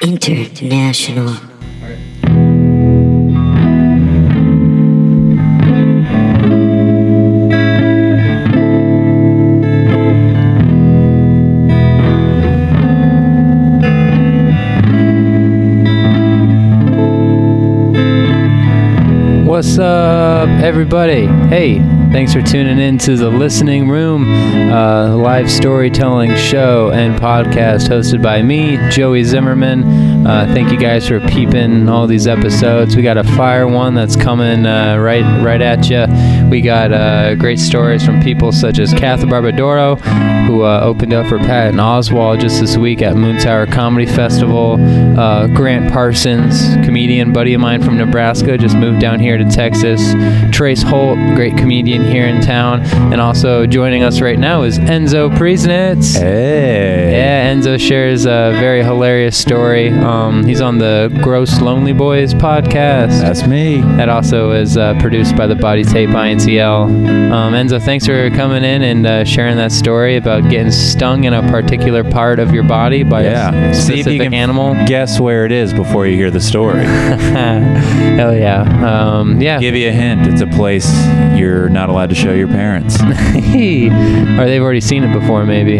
International. What's up, everybody? Hey, thanks for tuning in to the Listening Room, uh, live storytelling show and podcast hosted by me, Joey Zimmerman. Uh, thank you guys for peeping all these episodes. We got a fire one that's coming uh, right right at you. We got uh, great stories from people such as Kath Barbadoro, who uh, opened up for Patton Oswalt just this week at Moontower Comedy Festival. Uh, Grant Parsons, comedian buddy of mine from Nebraska, just moved down here to Texas. Trace Holt, great comedian here in town, and also joining us right now is Enzo Priesnitz. Hey. Yeah, Enzo shares a very hilarious story. Um, he's on the Gross Lonely Boys podcast. That's me. That also is uh, produced by the Body Tape INTL. Um, Enzo, thanks for coming in and uh, sharing that story about getting stung in a particular part of your body by Yeah. a See if specific you can animal. guess where it is before you hear the story. Hell yeah. Um, yeah. Give you a hint. It's a place you're not allowed to show your parents. or they've already seen it before, maybe.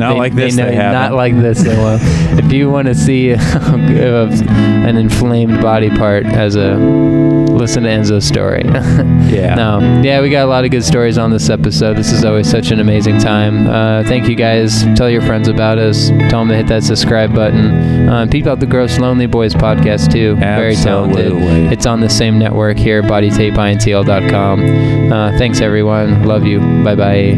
Not like this. They, know- haven't. Not like this. They will. if you want to see an inflamed body part as a listen to Enzo's story. Yeah. No. Yeah, we got a lot of good stories on this episode. This is always such an amazing time. Uh, thank you guys. Tell your friends about us. Tell them to hit that subscribe button. Uh, peep out the Gross Lonely Boys podcast too. Very talented. Absolutely. It's on the same network here, bodytapeintl.com. Uh, thanks everyone. Love you. Bye bye.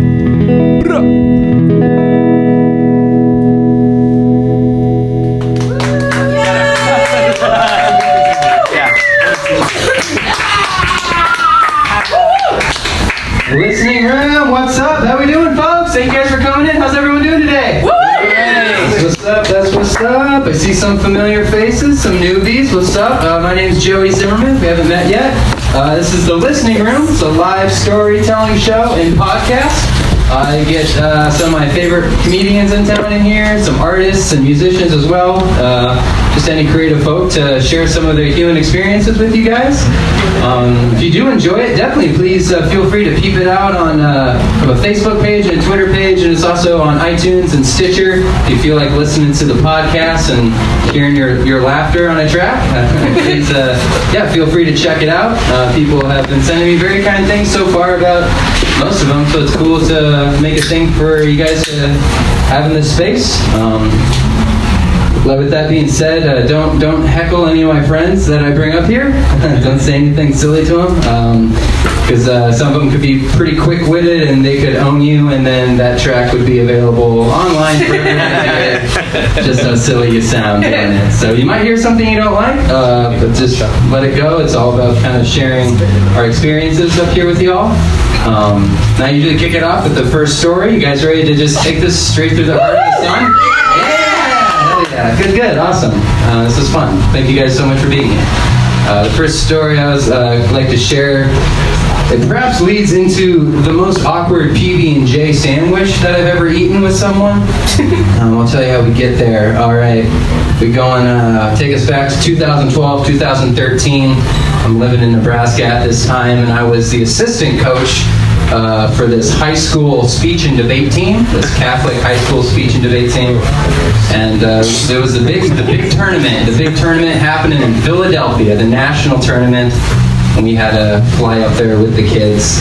Thank you guys for coming in. How's everyone doing today? What's up? That's what's up. I see some familiar faces, some newbies. What's up? Uh, my name's Joey Zimmerman. We haven't met yet. Uh, this is the Listening Room. It's a live storytelling show and podcast. I get uh, some of my favorite comedians in town in here, some artists and musicians as well. Uh, just any creative folk to share some of their human experiences with you guys. Um, if you do enjoy it, definitely please uh, feel free to peep it out on uh, from a Facebook page and a Twitter page, and it's also on iTunes and Stitcher. If you feel like listening to the podcast and hearing your, your laughter on a track, uh, yeah, feel free to check it out. Uh, people have been sending me very kind things so far about most of them, so it's cool to make a thing for you guys to have in this space. Um, well, with that being said, uh, don't don't heckle any of my friends that I bring up here. don't say anything silly to them, because uh, some of them could be pretty quick-witted and they could own you, and then that track would be available online for everyone to hear. Just how silly you sound doing it. So you might hear something you don't like, uh, but just let it go. It's all about kind of sharing our experiences up here with you all. Um, now, I usually kick it off with the first story. You guys ready to just take this straight through the heart of the sun? Yeah! Good, good, awesome. Uh, this is fun. Thank you guys so much for being here. Uh, the first story I was uh, like to share. It perhaps leads into the most awkward PB and J sandwich that I've ever eaten with someone. um, I'll tell you how we get there. All right, we going. Uh, take us back to 2012, 2013. I'm living in Nebraska at this time, and I was the assistant coach uh, for this high school speech and debate team, this Catholic high school speech and debate team. And uh, there was the big, the big tournament, the big tournament happening in Philadelphia, the national tournament, and we had to fly up there with the kids.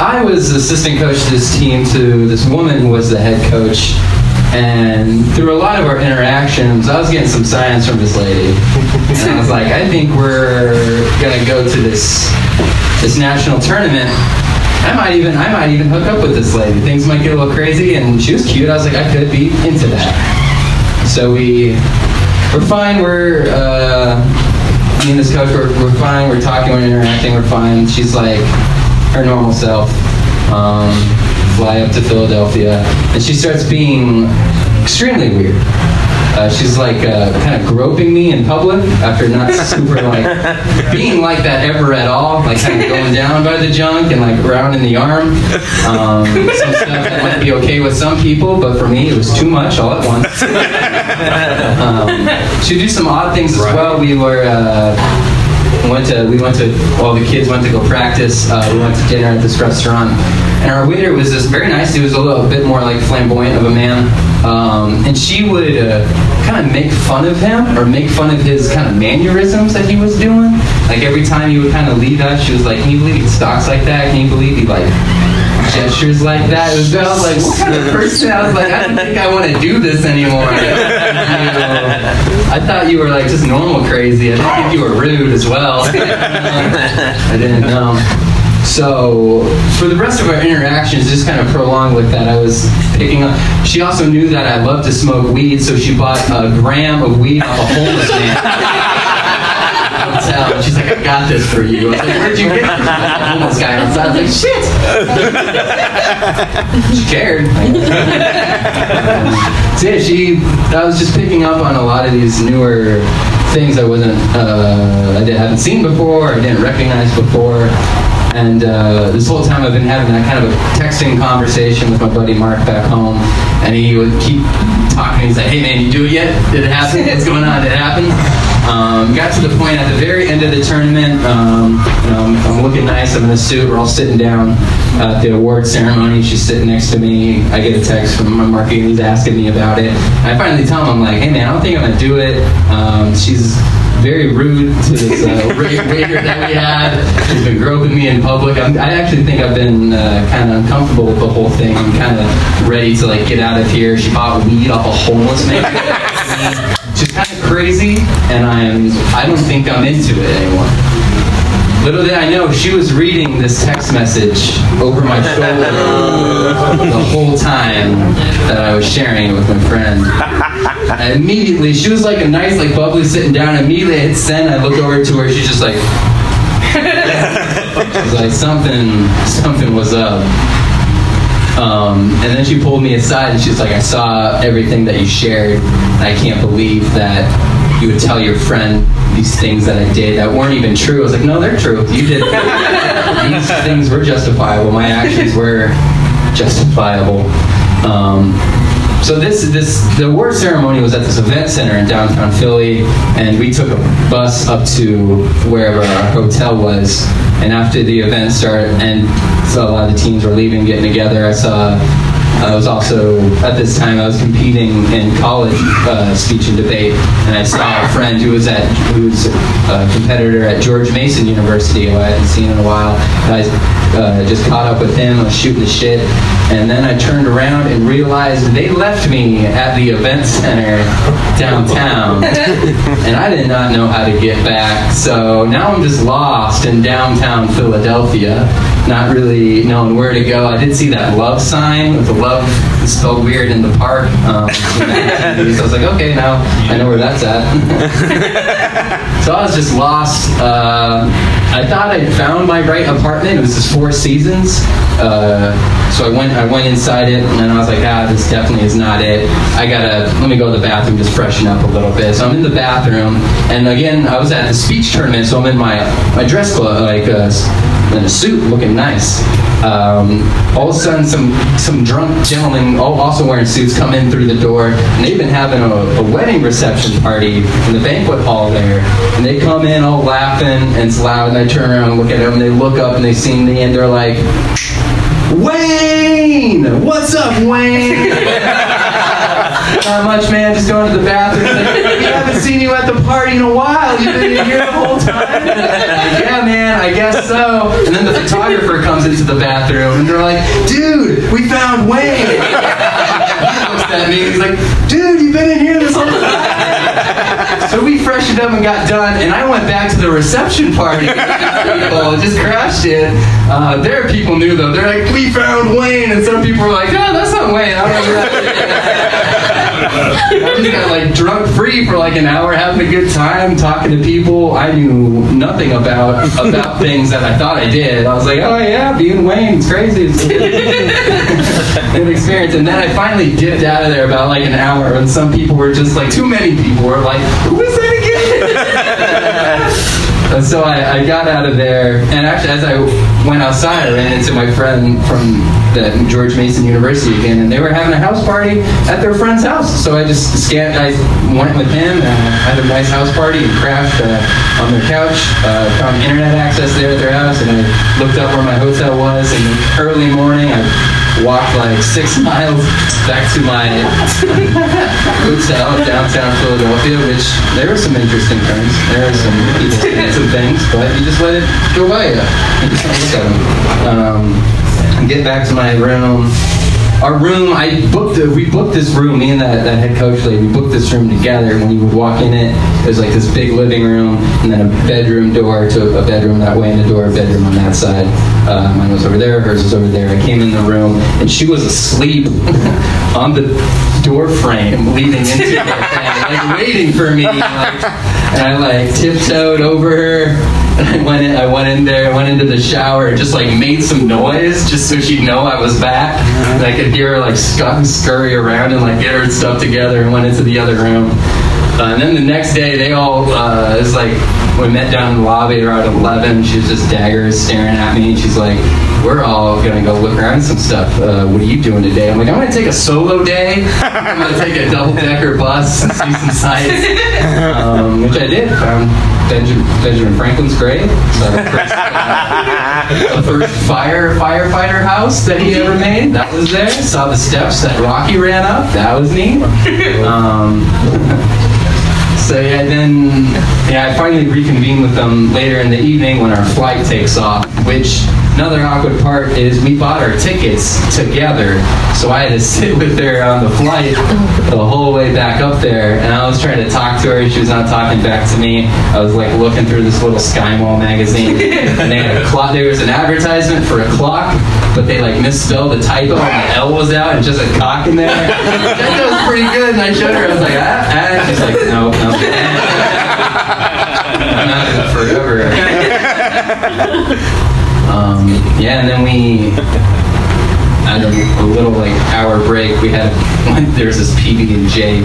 I was assistant coach to this team to this woman who was the head coach. And through a lot of our interactions, I was getting some signs from this lady. And I was like, I think we're gonna go to this this national tournament. I might even I might even hook up with this lady. Things might get a little crazy, and she was cute. I was like, I could be into that. So we we're fine. We're uh, me and this coach. We're, we're fine. We're talking. We're interacting. We're fine. She's like her normal self. Um, fly up to Philadelphia, and she starts being extremely weird. Uh, she's like uh, kind of groping me in public after not super like being like that ever at all, like kind of going down by the junk and like around in the arm. Um, some stuff that might be okay with some people, but for me it was too much all at once. um, she do some odd things as well. We were. Uh, went to we went to all the kids went to go practice. Uh, we went to dinner at this restaurant, and our waiter was this very nice. He was a little bit more like flamboyant of a man, um, and she would uh, kind of make fun of him or make fun of his kind of mannerisms that he was doing. Like every time he would kind of lead us, she was like, "Can you believe he stalks like that? Can you believe he like?" gestures like that. It was, I was like, what kind of person? I was like, I don't think I want to do this anymore. You know, I thought you were like just normal crazy. I didn't think you were rude as well. I didn't know. So for the rest of our interactions, just kind of prolonged with that, I was picking up. She also knew that I love to smoke weed, so she bought a gram of weed off a homeless man. Hotel, she's like, "I got this for you." I was like, "Where'd you get this?" Homeless guy outside. I was like, "Shit." she cared. so yeah, she. I was just picking up on a lot of these newer things I wasn't, uh, I didn't, hadn't seen before, I didn't recognize before. And uh, this whole time I've been having that kind of a texting conversation with my buddy Mark back home, and he would keep talking. He's like, "Hey man, you do it yet? Did it happen? What's going on? Did it happen?" Um, got to the point at the very end of the tournament. Um, you know, I'm, I'm looking nice. I'm in a suit. We're all sitting down at the award ceremony. She's sitting next to me. I get a text from my marketing. He's asking me about it. I finally tell him, I'm like, "Hey man, I don't think I'm gonna do it." Um, she's very rude to this uh, waiter that we had. She's been groping me in public. I'm, i actually think I've been uh, kind of uncomfortable with the whole thing. I'm kind of ready to like get out of here. She bought weed off a homeless man. She's kind of crazy, and I'm. I don't think I'm into it anymore. Little did I know, she was reading this text message over my shoulder the whole time that I was sharing it with my friend. And immediately, she was like a nice, like bubbly sitting down. Immediately, I hit send. I looked over to her. She's just like, she's like something, something was up. Um, and then she pulled me aside and she's like, I saw everything that you shared. I can't believe that you would tell your friend these things that I did that weren't even true. I was like, no, they're true. You did. these things were justifiable. My actions were justifiable. Um, so this this the award ceremony was at this event center in downtown Philly, and we took a bus up to wherever our hotel was. And after the event started, and so a lot of the teams were leaving, getting together, I saw. I was also at this time I was competing in college uh, speech and debate, and I saw a friend who was at who was a competitor at George Mason University who I hadn't seen in a while. And I uh, just caught up with him, I was shooting the shit, and then I turned around and realized they left me at the event center downtown, and I did not know how to get back. So now I'm just lost in downtown Philadelphia, not really knowing where to go. I did see that love sign with the love spelled weird in the park. Um, so I was like, okay, now I know where that's at. so I was just lost. Uh, I thought I'd found my right apartment. It was this Four Seasons. Uh, so I went, I went inside it, and I was like, ah, this definitely is not it. I gotta let me go to the bathroom, just freshen up a little bit. So I'm in the bathroom, and again, I was at the speech tournament, so I'm in my my dress clothes, like uh, in a suit, looking nice. Um, all of a sudden, some some drunk gentlemen, all also wearing suits, come in through the door, and they've been having a, a wedding reception party in the banquet hall there. And they come in all laughing, and it's loud, I turn around and look at them, and they look up and they see me, and they're like, Wayne! What's up, Wayne? Not much, man. Just going to the bathroom. Like, we haven't seen you at the party in a while. You've been in here the whole time. Like, yeah, man. I guess so. And then the photographer comes into the bathroom, and they're like, "Dude, we found Wayne." He looks at me. He's like, "Dude, you've been in here this whole time." So we freshened up and got done, and I went back to the reception party. People just crashed it. Uh, there, are people knew though. They're like, "We found Wayne," and some people were like, "Oh, that's not Wayne." I don't know who that is." I just got like drunk free for like an hour, having a good time, talking to people I knew nothing about about things that I thought I did. I was like, oh yeah, being Wayne, it's crazy. It's good, experience. And then I finally dipped out of there about like an hour, and some people were just like, too many people were like, who is that? And so I, I, got out of there, and actually, as I went outside, I ran into my friend from the George Mason University again, and they were having a house party at their friend's house. So I just scanned, I went with him, and had a nice house party, and crashed uh, on their couch. Uh, found internet access there at their house, and I looked up where my hotel was. And early morning, I walked like six miles back to my hotel downtown Philadelphia, which there were some interesting things. There were some some things, but you just let it go by you. You just look at them. Um, get back to my room our room, I booked, a, we booked this room, me and that, that head coach lady, we booked this room together. When you would walk in it, there's like this big living room and then a bedroom door to a bedroom that way and a door, a bedroom on that side. Uh, mine was over there, hers was over there. I came in the room and she was asleep on the door frame leading into the thing, like waiting for me. Like, and I like tiptoed over her and I went in, I went in there, I went into the shower, just like made some noise just so she'd know I was back. And I could hear her like scurry around and like get her stuff together and went into the other room. Uh, and then the next day, they all, uh, it was like, we met down in the lobby around 11. She was just daggers staring at me. And she's like, we're all going to go look around some stuff. Uh, what are you doing today? I'm like, I'm going to take a solo day. I'm going to take a double decker bus and see some sights. Um, which I did. Found Benjamin, Benjamin Franklin's grave. So the first, uh, the first fire firefighter house that he ever made. That was there. Saw the steps that Rocky ran up. That was neat. Um, so yeah, then yeah, I finally reconvened with them later in the evening when our flight takes off. Which another awkward part is we bought our tickets together, so I had to sit with her on the flight the whole way back up there, and I was trying to talk to her. She was not talking back to me. I was like looking through this little Sky Mall magazine, and they had a clock. There was an advertisement for a clock, but they like misspelled the typo, and the L was out, and just a cock in there. that was pretty good. And I showed her. I was like, ah, ah. She's like, no, no. It forever. um, yeah, and then we had a, a, little like hour break. We had there's this PB and J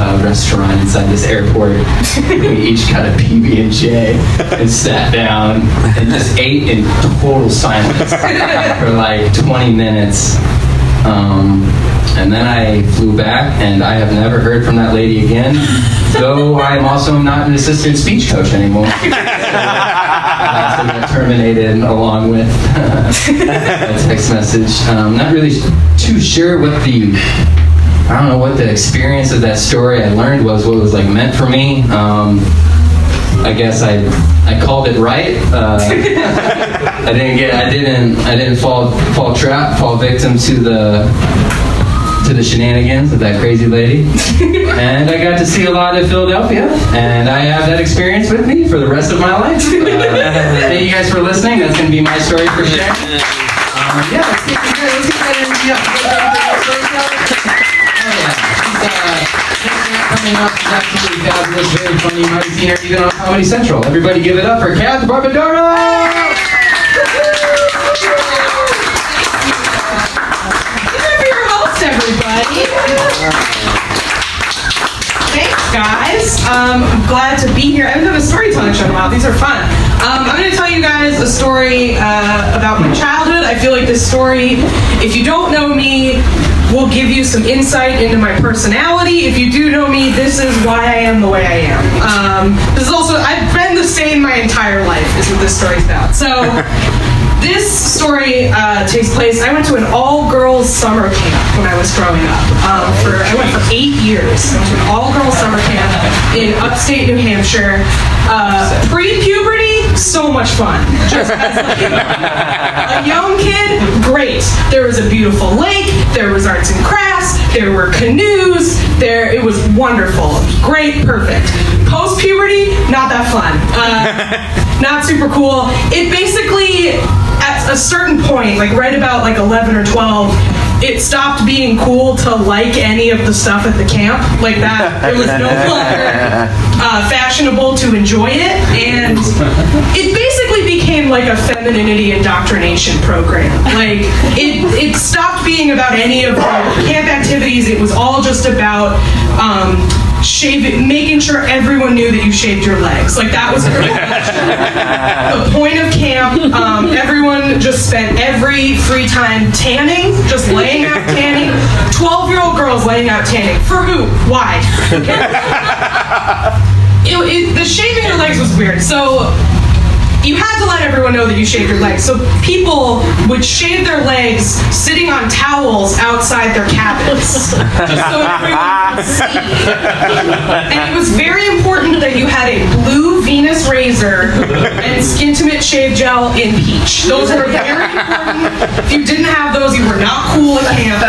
uh, restaurant inside this airport. we each got a PB and J and sat down and just ate in total silence for like 20 minutes. Um, and then I flew back, and I have never heard from that lady again. Though I am also not an assistant speech coach anymore. so got terminated along with a text message. Um, not really too sure what the I don't know what the experience of that story I learned was. What was like meant for me. Um, I guess I I called it right. Uh, I didn't get I didn't I didn't fall fall trap fall victim to the to the shenanigans of that crazy lady. and I got to see a lot of Philadelphia, and I have that experience with me for the rest of my life. Uh, thank you guys for listening. That's going to be my story for sure. Um, yeah, let's get, let's get that energy up. Oh, yeah. Coming up is absolutely fabulous, very funny. You even on Comedy Central. Everybody give it up for Kath Barbadoro! everybody. Thanks, guys. Um, I'm glad to be here. I haven't done a storytelling show in a while. These are fun. Um, I'm going to tell you guys a story uh, about my childhood. I feel like this story, if you don't know me, will give you some insight into my personality. If you do know me, this is why I am the way I am. Um, this is also, I've been the same my entire life, is what this story's about. So, this story uh, takes place. I went to an all-girls summer camp when I was growing up. Um, for I went for eight years. I went to an all-girls summer camp in upstate New Hampshire. Uh, pre-puberty, so much fun. Just as a young kid, great. There was a beautiful lake. There was arts and crafts. There were canoes. There, it was wonderful. Great, perfect. Post-puberty, not that fun. Uh, not super cool. It basically at a certain point, like right about like 11 or 12, it stopped being cool to like any of the stuff at the camp. Like that, it was no longer uh, fashionable to enjoy it, and it basically became like a femininity indoctrination program. Like it, it stopped being about any of the camp activities. It was all just about. Um, shaving, making sure everyone knew that you shaved your legs. Like that was the point of camp. Um, everyone just spent every free time tanning, just laying out tanning. Twelve-year-old girls laying out tanning for who? Why? it, it, the shaving your legs was weird. So you had to let everyone know that you shaved your legs. So people would shave their legs sitting on towels outside their cabins. just so everyone could see. And it was very important that you had a blue Venus razor and Skintimate shave gel in peach. Those were very important. If you didn't have those, you were not cool at camp.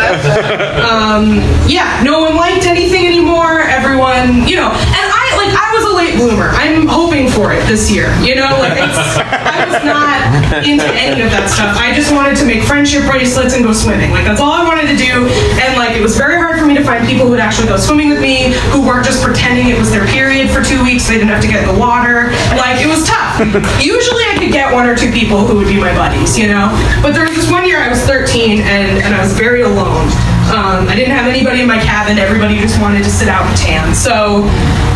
Um, yeah, no one liked anything anymore. Everyone, you know, and like I was a late bloomer. I'm hoping for it this year. You know, like I was not into any of that stuff. I just wanted to make friendship bracelets and go swimming. Like that's all I wanted to do. And like it was very hard for me to find people who would actually go swimming with me, who weren't just pretending it was their period for two weeks. They didn't have to get in the water. Like it was tough. Usually I could get one or two people who would be my buddies. You know, but there was this one year I was 13 and and I was very alone. Um, I didn't have anybody in my cabin. Everybody just wanted to sit out and tan. So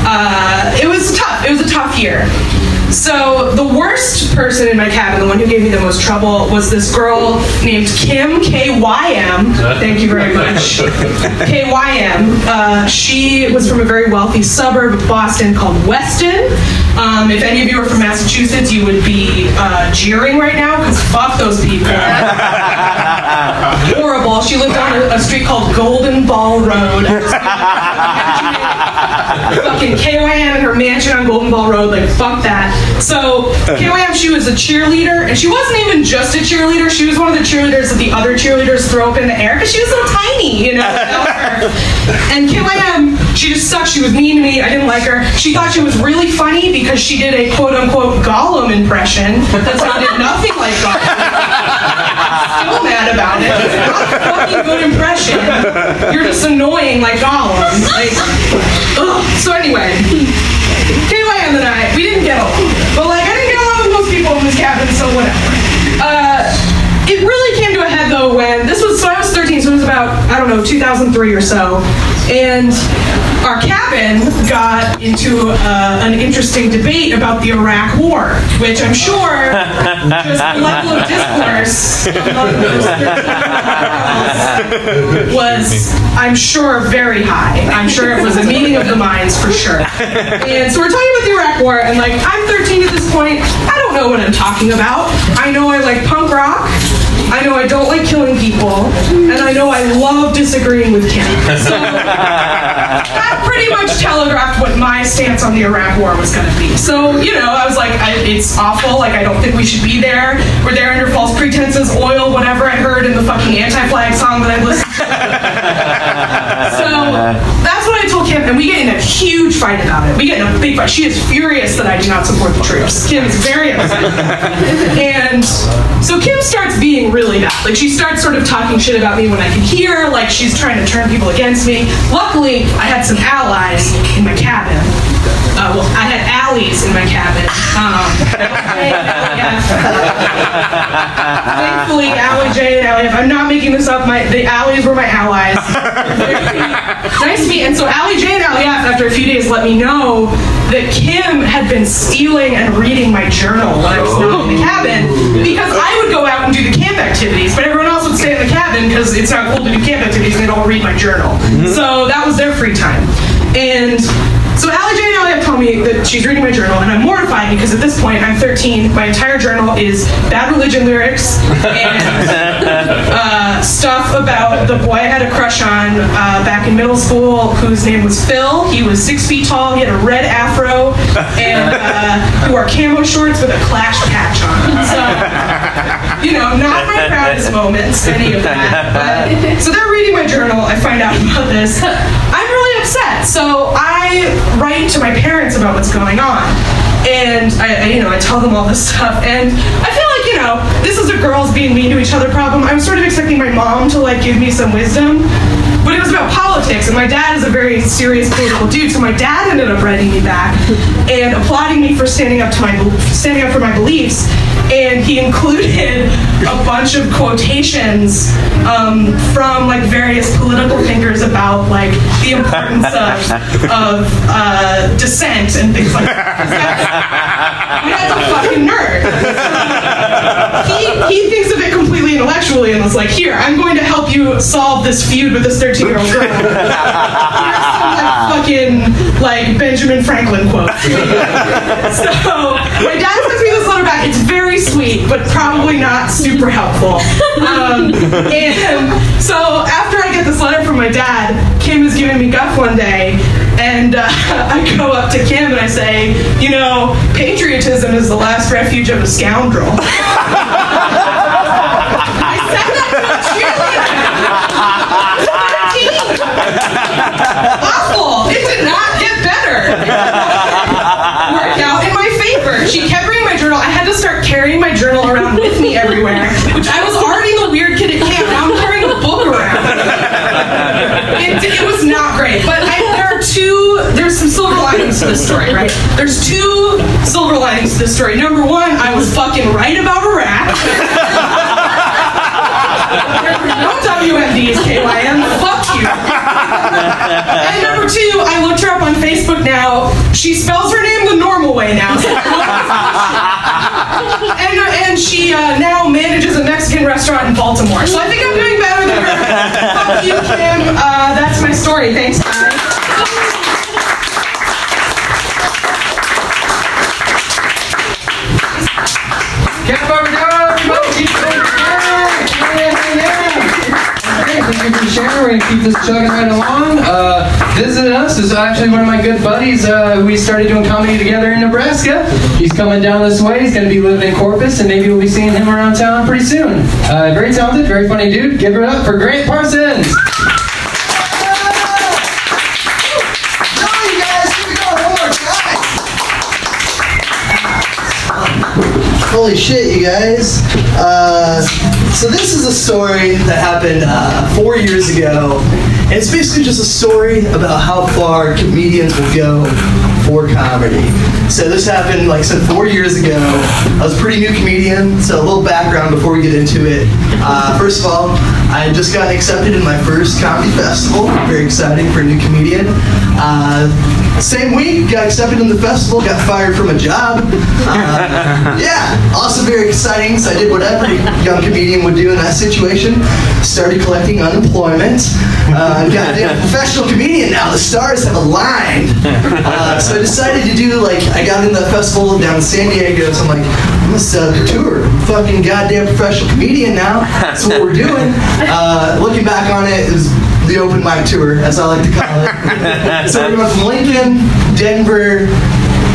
uh, it was tough. It was a tough year. So the worst person in my cabin, the one who gave me the most trouble, was this girl named Kim KYM. Thank you very much. KYM. Uh, she was from a very wealthy suburb of Boston called Weston. Um, if any of you are from Massachusetts, you would be uh, jeering right now because fuck those people. Horrible. She lived on a, a street called Golden Ball Road. fucking KYM and her mansion on Golden Ball Road, like fuck that. So KYM, she was a cheerleader, and she wasn't even just a cheerleader. She was one of the cheerleaders that the other cheerleaders throw up in the air because she was so tiny, you know. And KYM, she just sucked. She was mean to me. I didn't like her. She thought she was really funny because she did a quote unquote Gollum impression but that sounded nothing like Gollum. Mad about it. It's not a fucking good impression. You're just annoying like Gollum. Like, ugh. So anyway, KYM and I, we didn't get along. But like, I didn't get along with most people in this cabin, so whatever. Uh, it really came to a head though when this was so I was 13, so it was about I don't know 2003 or so, and our cabin got into uh, an interesting debate about the Iraq War, which I'm sure just the level of discourse among those 13 was I'm sure very high. I'm sure it was a meeting of the minds for sure. And so we're talking about the Iraq War, and like I'm 13 at this point. I don't know what I'm talking about. I know I like punk rock. I know I don't like killing people, and I know I love disagreeing with Kim. So that pretty much telegraphed what my stance on the Iraq War was going to be. So you know, I was like, I, it's awful. Like I don't think we should be there. We're there under false pretenses, oil, whatever I heard in the fucking anti-flag song that I listened to. So that's what I told Kim, and we get in a huge fight about it. We get in a big fight. She is furious that I do not support the troops. Kim is very upset. and so Kim starts being really bad. Like she starts sort of talking shit about me when I can hear, like she's trying to turn people against me. Luckily, I had some allies in my cabin. Uh, well, I had allies in my cabin. Um, Thankfully, Allie J and Allie F. I'm not making this up. My the allies were my allies. nice to meet. And so Allie J and Allie F. After a few days, let me know that Kim had been stealing and reading my journal when I was not in the cabin because I would go out and do the camp activities, but everyone else would stay in the cabin because it's not cool to do camp activities and they don't read my journal. So that was their free time. And so Allie J have told me that she's reading my journal, and I'm mortified because at this point I'm 13. My entire journal is bad religion lyrics and uh, stuff about the boy I had a crush on uh, back in middle school, whose name was Phil. He was six feet tall. He had a red afro and uh, wore camo shorts with a Clash patch on. So you know, not my proudest moments, any of that. But, so they're reading my journal. I find out about this. I'm upset. So I write to my parents about what's going on. And I, I, you know, I tell them all this stuff. And I feel like, you know, this is a girls being mean to each other problem. I'm sort of expecting my mom to like give me some wisdom, but it was about politics, and my dad is a very serious political dude. So my dad ended up writing me back and applauding me for standing up to my standing up for my beliefs. And he included a bunch of quotations um, from like various political thinkers about like the importance of, of uh, dissent and things like that. My a fucking nerd. he, he thinks of it completely intellectually and was like, here, I'm going to help you solve this feud with this 13 year old girl. Here's some like fucking like Benjamin Franklin quote. so my dad sends me this letter back. It's very sweet, but probably not super helpful. Um, and so after I get this letter from my dad, Kim is giving me guff one day, and uh, I go up to Kim and I say, you know, patriotism is the last refuge of a scoundrel. I said that to a cheerleader. Awful. It did not get better. Worked out in my favor. She kept bringing my journal. I had to start carrying my journal around with me everywhere, which I was already the weird kid at camp. Now I'm carrying a book around. It, it was not great, but I, there are two. There's some silver linings to this story, right? There's two silver linings to this story. Number one, I was fucking right about Iraq. no WMDs, KYM. Fuck you. and number two, I looked her up on Facebook now. She spells her the normal way now. and, uh, and she uh, now manages a Mexican restaurant in Baltimore. So I think I'm doing better than her. Fuck you, Kim. Uh, that's my story. Thanks, We're gonna keep this chugging right along. Uh, visiting us is actually one of my good buddies. Uh, we started doing comedy together in Nebraska. He's coming down this way. He's gonna be living in Corpus, and maybe we'll be seeing him around town pretty soon. Uh, very talented, very funny dude. Give it up for Grant Parsons. Holy shit, you guys. Uh, so this is a story that happened uh, four years ago. And it's basically just a story about how far comedians will go for comedy. So this happened, like I said, four years ago. I was a pretty new comedian, so a little background before we get into it. Uh, first of all, I just got accepted in my first comedy festival. Very exciting for a new comedian. Uh, same week, got accepted in the festival, got fired from a job. Uh, yeah, also very exciting. So I did what every young comedian would do in that situation. Started collecting unemployment. Uh, a professional comedian now. The stars have aligned. Uh, so I decided to do like I got in the festival down in San Diego. So I'm like, I'm gonna set up a tour. I'm fucking goddamn professional comedian now. That's what we're doing. Uh, looking back on it, it was the open mic tour, as I like to call it. so we went from Lincoln, Denver,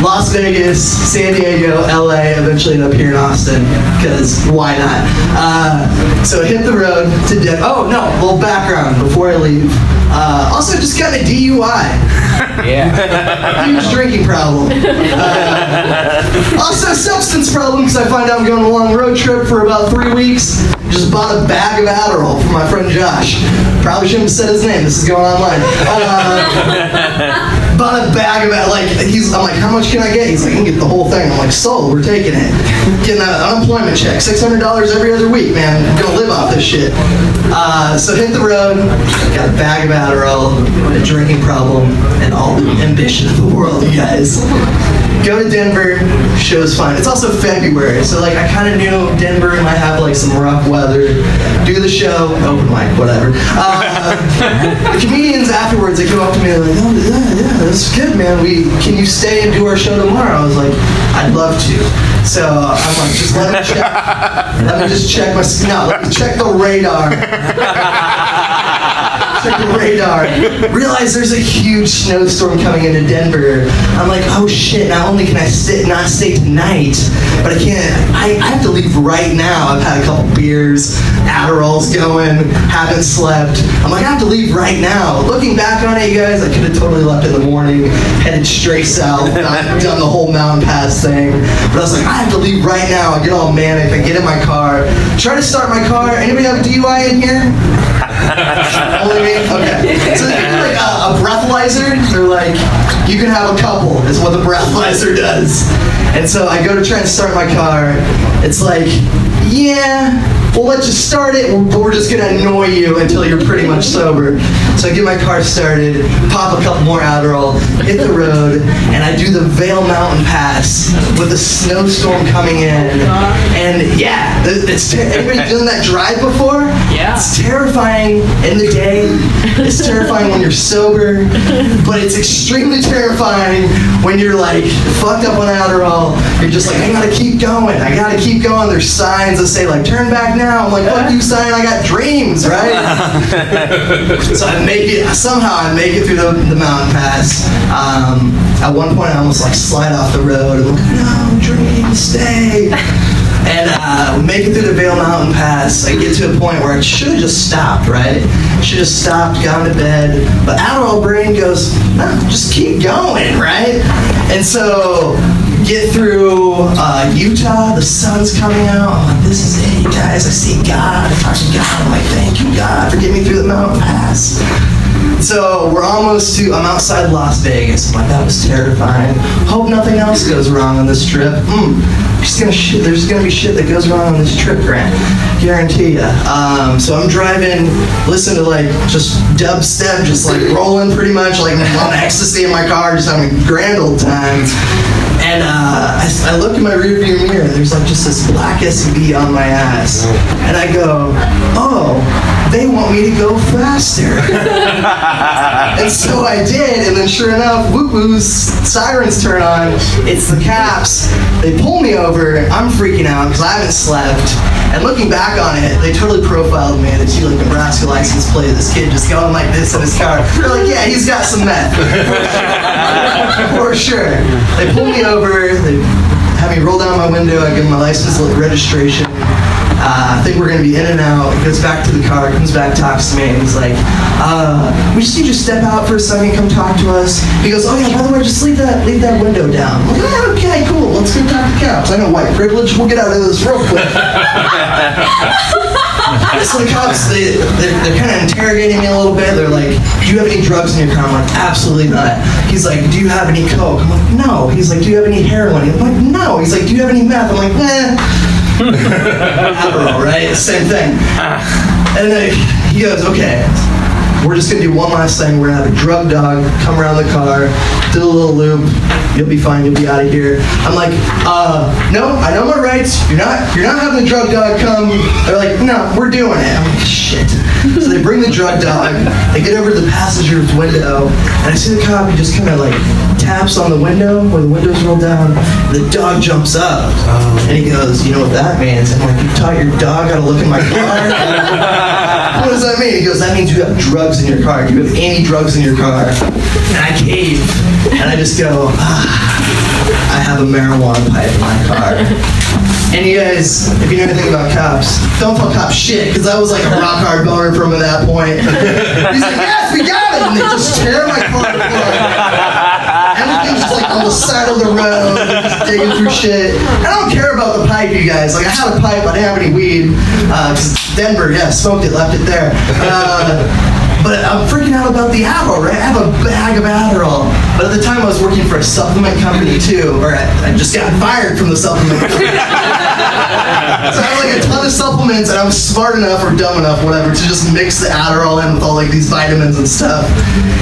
Las Vegas, San Diego, LA, eventually up here in Austin, because why not? Uh, so I hit the road to Denver. Oh, no, a little background before I leave. Uh, also, just got a DUI. Yeah. Huge drinking problem. Uh, also, substance problem because I find out I'm going on a long road trip for about three weeks. Just bought a bag of Adderall for my friend Josh. Probably shouldn't have said his name. This is going online. Uh, bought a bag of it. Like he's, I'm like, how much can I get? He's like, you can get the whole thing. I'm like, sold. We're taking it. Getting an unemployment check, six hundred dollars every other week, man. I'm gonna live off this shit. Uh, so hit the road. Got a bag of Adderall, a drinking problem, and all the ambition of the world, you guys. Go to Denver. Show's fine. It's also February, so like I kind of knew Denver might have like some rough weather. Do the show, open mic, whatever. Uh, the comedians afterwards, they come up to me and like, oh yeah, yeah, that's good, man. We can you stay and do our show tomorrow? I was like, I'd love to. So I'm like, just let me check. Let me just check my no, let me check the radar. check the radar. Realize there's a huge snowstorm coming into Denver. I'm like, oh shit! Not only can I sit, not stay tonight, but I can't. I, I have to leave right now. I've had a couple beers, Adderall's going, haven't slept. I'm like, I have to leave right now. Looking back on it, you guys, I could have totally left in the morning, headed straight south. I've done the whole mountain pass thing. But I was like, I have to leave right now. I get all manic. I get in my car. Try to start my car. Anybody have a DUI in here? Only me? Okay. So they like a, a breathalyzer. They're like, you can have a couple, is what the breathalyzer does. And so I go to try and start my car. It's like, yeah, well, let's just start it, but we're just gonna annoy you until you're pretty much sober. So I get my car started, pop a couple more Adderall, hit the road, and I do the Vail Mountain Pass with a snowstorm coming in. And yeah, it's ter- anybody done that drive before? Yeah. It's terrifying in the day. It's terrifying when you're sober, but it's extremely terrifying when you're like fucked up on Adderall. You're just like, I gotta keep going. I gotta keep going. There's signs that say like, turn back now. I'm like, fuck you, sign. I got dreams, right? so I make it. Somehow I make it through the, the mountain pass. Um, at one point, I almost like slide off the road. I'm like, no, dreams, stay. And uh, make it through the Vail Mountain Pass. I get to a point where I should have just stopped, right? Should have stopped, gone to bed. But Adderall brain goes, no, just keep going, right? And so get through uh, Utah. The sun's coming out. I'm like, this is it, guys. I see God. I talk to God. I'm like, thank you, God, for getting me through the mountain pass. So we're almost to. I'm outside Las Vegas. I'm like, that was terrifying. Hope nothing else goes wrong on this trip. Mm, just gonna shit. There's gonna be shit that goes wrong on this trip, Grant. Guarantee ya. Um, so I'm driving, listen to like just dubstep, just like rolling pretty much like on ecstasy in my car, just having a grand old time. And uh, I, I look in my rearview mirror. There's like just this black SUV on my ass, and I go, "Oh, they want me to go faster." and so I did, and then sure enough, whoop whoos, sirens turn on. It's the cops. They pull me over. I'm freaking out because I haven't slept. And looking back on it, they totally profiled me. They see like Nebraska license plate. This kid just going like this in his car. They're like, yeah, he's got some meth. For sure. They pull me over. They have me roll down my window. I give them my license registration. I think we're gonna be in and out. He goes back to the car, comes back, talks to me, and he's like, uh, "We just need you to step out for a second, come talk to us." He goes, "Oh yeah, by the way, just leave that leave that window down." I'm like, "Yeah, okay, cool. Let's go talk to cops. I know white privilege. We'll get out of this real quick." so the cops, they, they're, they're kind of interrogating me a little bit. They're like, do you have any drugs in your car? I'm like, absolutely not. He's like, do you have any coke? I'm like, no. He's like, do you have any heroin? I'm like, no. He's like, do you have any meth? I'm like, eh. Adderall, right? Same thing. And then he goes, okay, we're just gonna do one last thing. We're gonna have a drug dog come around the car, do a little loop. You'll be fine. You'll be out of here. I'm like, uh, no, I know my rights. You're not, you're not having the drug dog come. They're like, no, we're doing it. I'm like, shit. So they bring the drug dog. They get over to the passenger's window, and I see the cop. He just kind of like taps on the window where the windows roll down. The dog jumps up, and he goes, you know what that means? I'm like, you taught your dog how to look in my car. what does that mean? He goes, that means you have drugs in your car. Do you have any drugs in your car? And I cave, and I just go, ah, I have a marijuana pipe in my car. And you guys, if you know anything about cops, don't tell cops shit, because I was like a rock hard boner from that point. He's like, yes, we got it! And they just tear my car apart. Just like on the side of the road, digging through shit. I don't care about the pipe, you guys. Like, I had a pipe, I didn't have any weed. Uh, Denver, yeah, smoked it, left it there. Uh, but I'm freaking out about the Adderall, right? I have a bag of Adderall. But at the time, I was working for a supplement company too, or I, I just got fired from the supplement company. so I had like a ton of supplements, and I was smart enough or dumb enough, whatever, to just mix the Adderall in with all like these vitamins and stuff.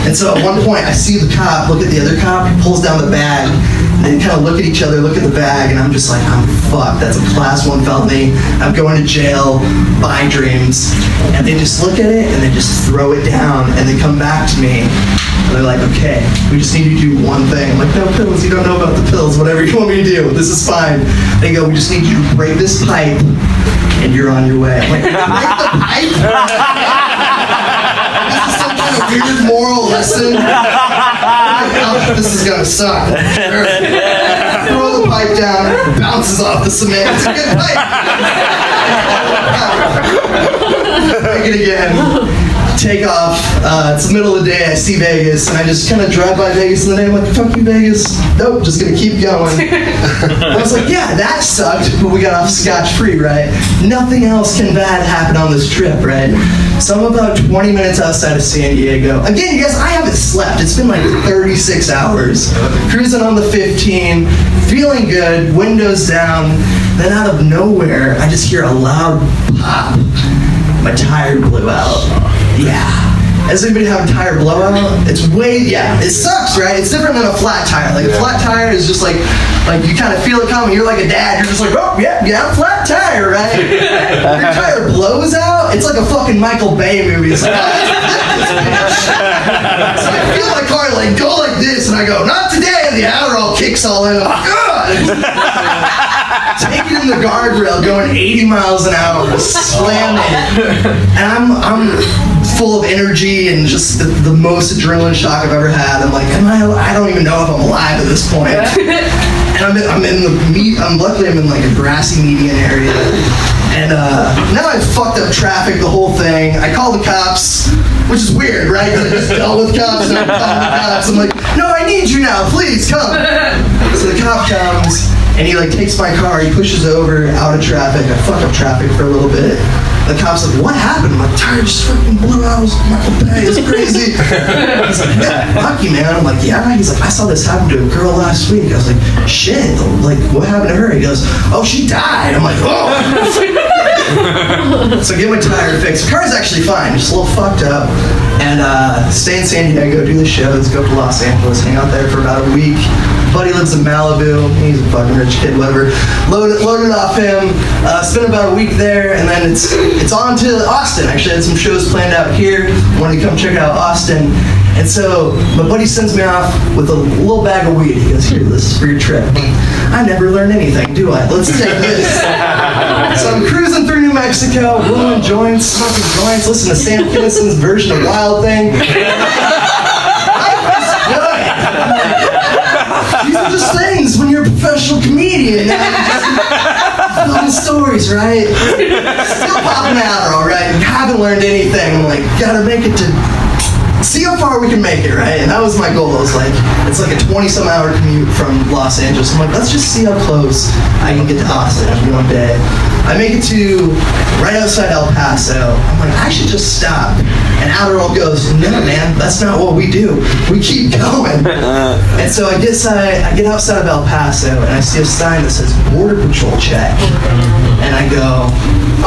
And so at one point, I see the cop look at the other cop, he pulls down the bag, and they kind of look at each other, look at the bag, and I'm just like, I'm fucked. That's a class one felony. I'm going to jail. Buy dreams. And they just look at it and they just throw it down, and they come back to me. And they're like, okay, we just need you to do one thing. I'm like, no pills, you don't know about the pills, whatever you want me to do, this is fine. They go, we just need you to break this pipe, and you're on your way. I'm like, break the pipe? this is some kind of weird moral lesson. This is gonna suck. Throw the pipe down, bounces off the cement. It's a good pipe. Break it again. Take off. Uh, it's the middle of the day. I see Vegas, and I just kind of drive by Vegas, and then I'm like, "Fuck you, Vegas." Nope, just gonna keep going. I was like, "Yeah, that sucked, but we got off scotch free, right? Nothing else can bad happen on this trip, right?" So I'm about 20 minutes outside of San Diego. Again, you guys, I haven't slept. It's been like 36 hours. Cruising on the 15, feeling good, windows down. Then out of nowhere, I just hear a loud pop. My tire blew out. Yeah. Has anybody have a tire blowout? It's way yeah. It sucks, right? It's different than a flat tire. Like a flat tire is just like like you kind of feel it coming. You're like a dad. You're just like oh yeah yeah flat tire, right? Your tire blows out. It's like a fucking Michael Bay movie. It's like, oh, so I feel my car like go like this, and I go not today. And the Adderall kicks all in. I'm like. Taking in the guardrail, going 80 miles an hour, slamming, and I'm I'm full of energy and just the, the most adrenaline shock I've ever had. I'm like, am I? I don't even know if I'm alive at this point. And I'm in, I'm in the meat. I'm luckily I'm in like a grassy median area, and uh, now I've fucked up traffic, the whole thing. I call the cops, which is weird, right? I just dealt with cops, and I'm calling the cops. I'm like, no, I need you now, please come. So the cop comes, and he like takes my car, he pushes over out of traffic. I fuck up traffic for a little bit. The cop's like, what happened? My tire just fucking blew out. I was Michael Bay. It's crazy. He's like, yeah, fuck you, man. I'm like, yeah. He's like, I saw this happen to a girl last week. I was like, shit. Like, what happened to her? He goes, oh, she died. I'm like, oh. so get my tire fixed. The car's actually fine, just a little fucked up. And uh, stay in San Diego, do the shows, go to Los Angeles, hang out there for about a week. Buddy lives in Malibu. He's a fucking rich kid, whatever. Loaded, loaded off him. Uh, spent about a week there, and then it's it's on to Austin. Actually, I had some shows planned out here. Wanted to come check out Austin. And so my buddy sends me off with a little bag of weed. He goes, "Here, this is for your trip." I never learned anything, do I? Let's take this. so I'm cruising through New Mexico, rolling joints, smoking joints, listening to Sam Kinison's version of Wild Thing. These are just things when you're a professional comedian. Telling stories, right? Still popping out, all right? Haven't learned anything. I'm like, gotta make it to see how far we can make it, right? And that was my goal. It was like, it's like a 20 some hour commute from Los Angeles. I'm like, let's just see how close I can get to Austin in one day. I make it to right outside El Paso. I'm like, I should just stop. And Adderall goes, no, man, that's not what we do. We keep going. Uh. and so I get, outside, I get outside of El Paso and I see a sign that says Border Patrol check. And I go,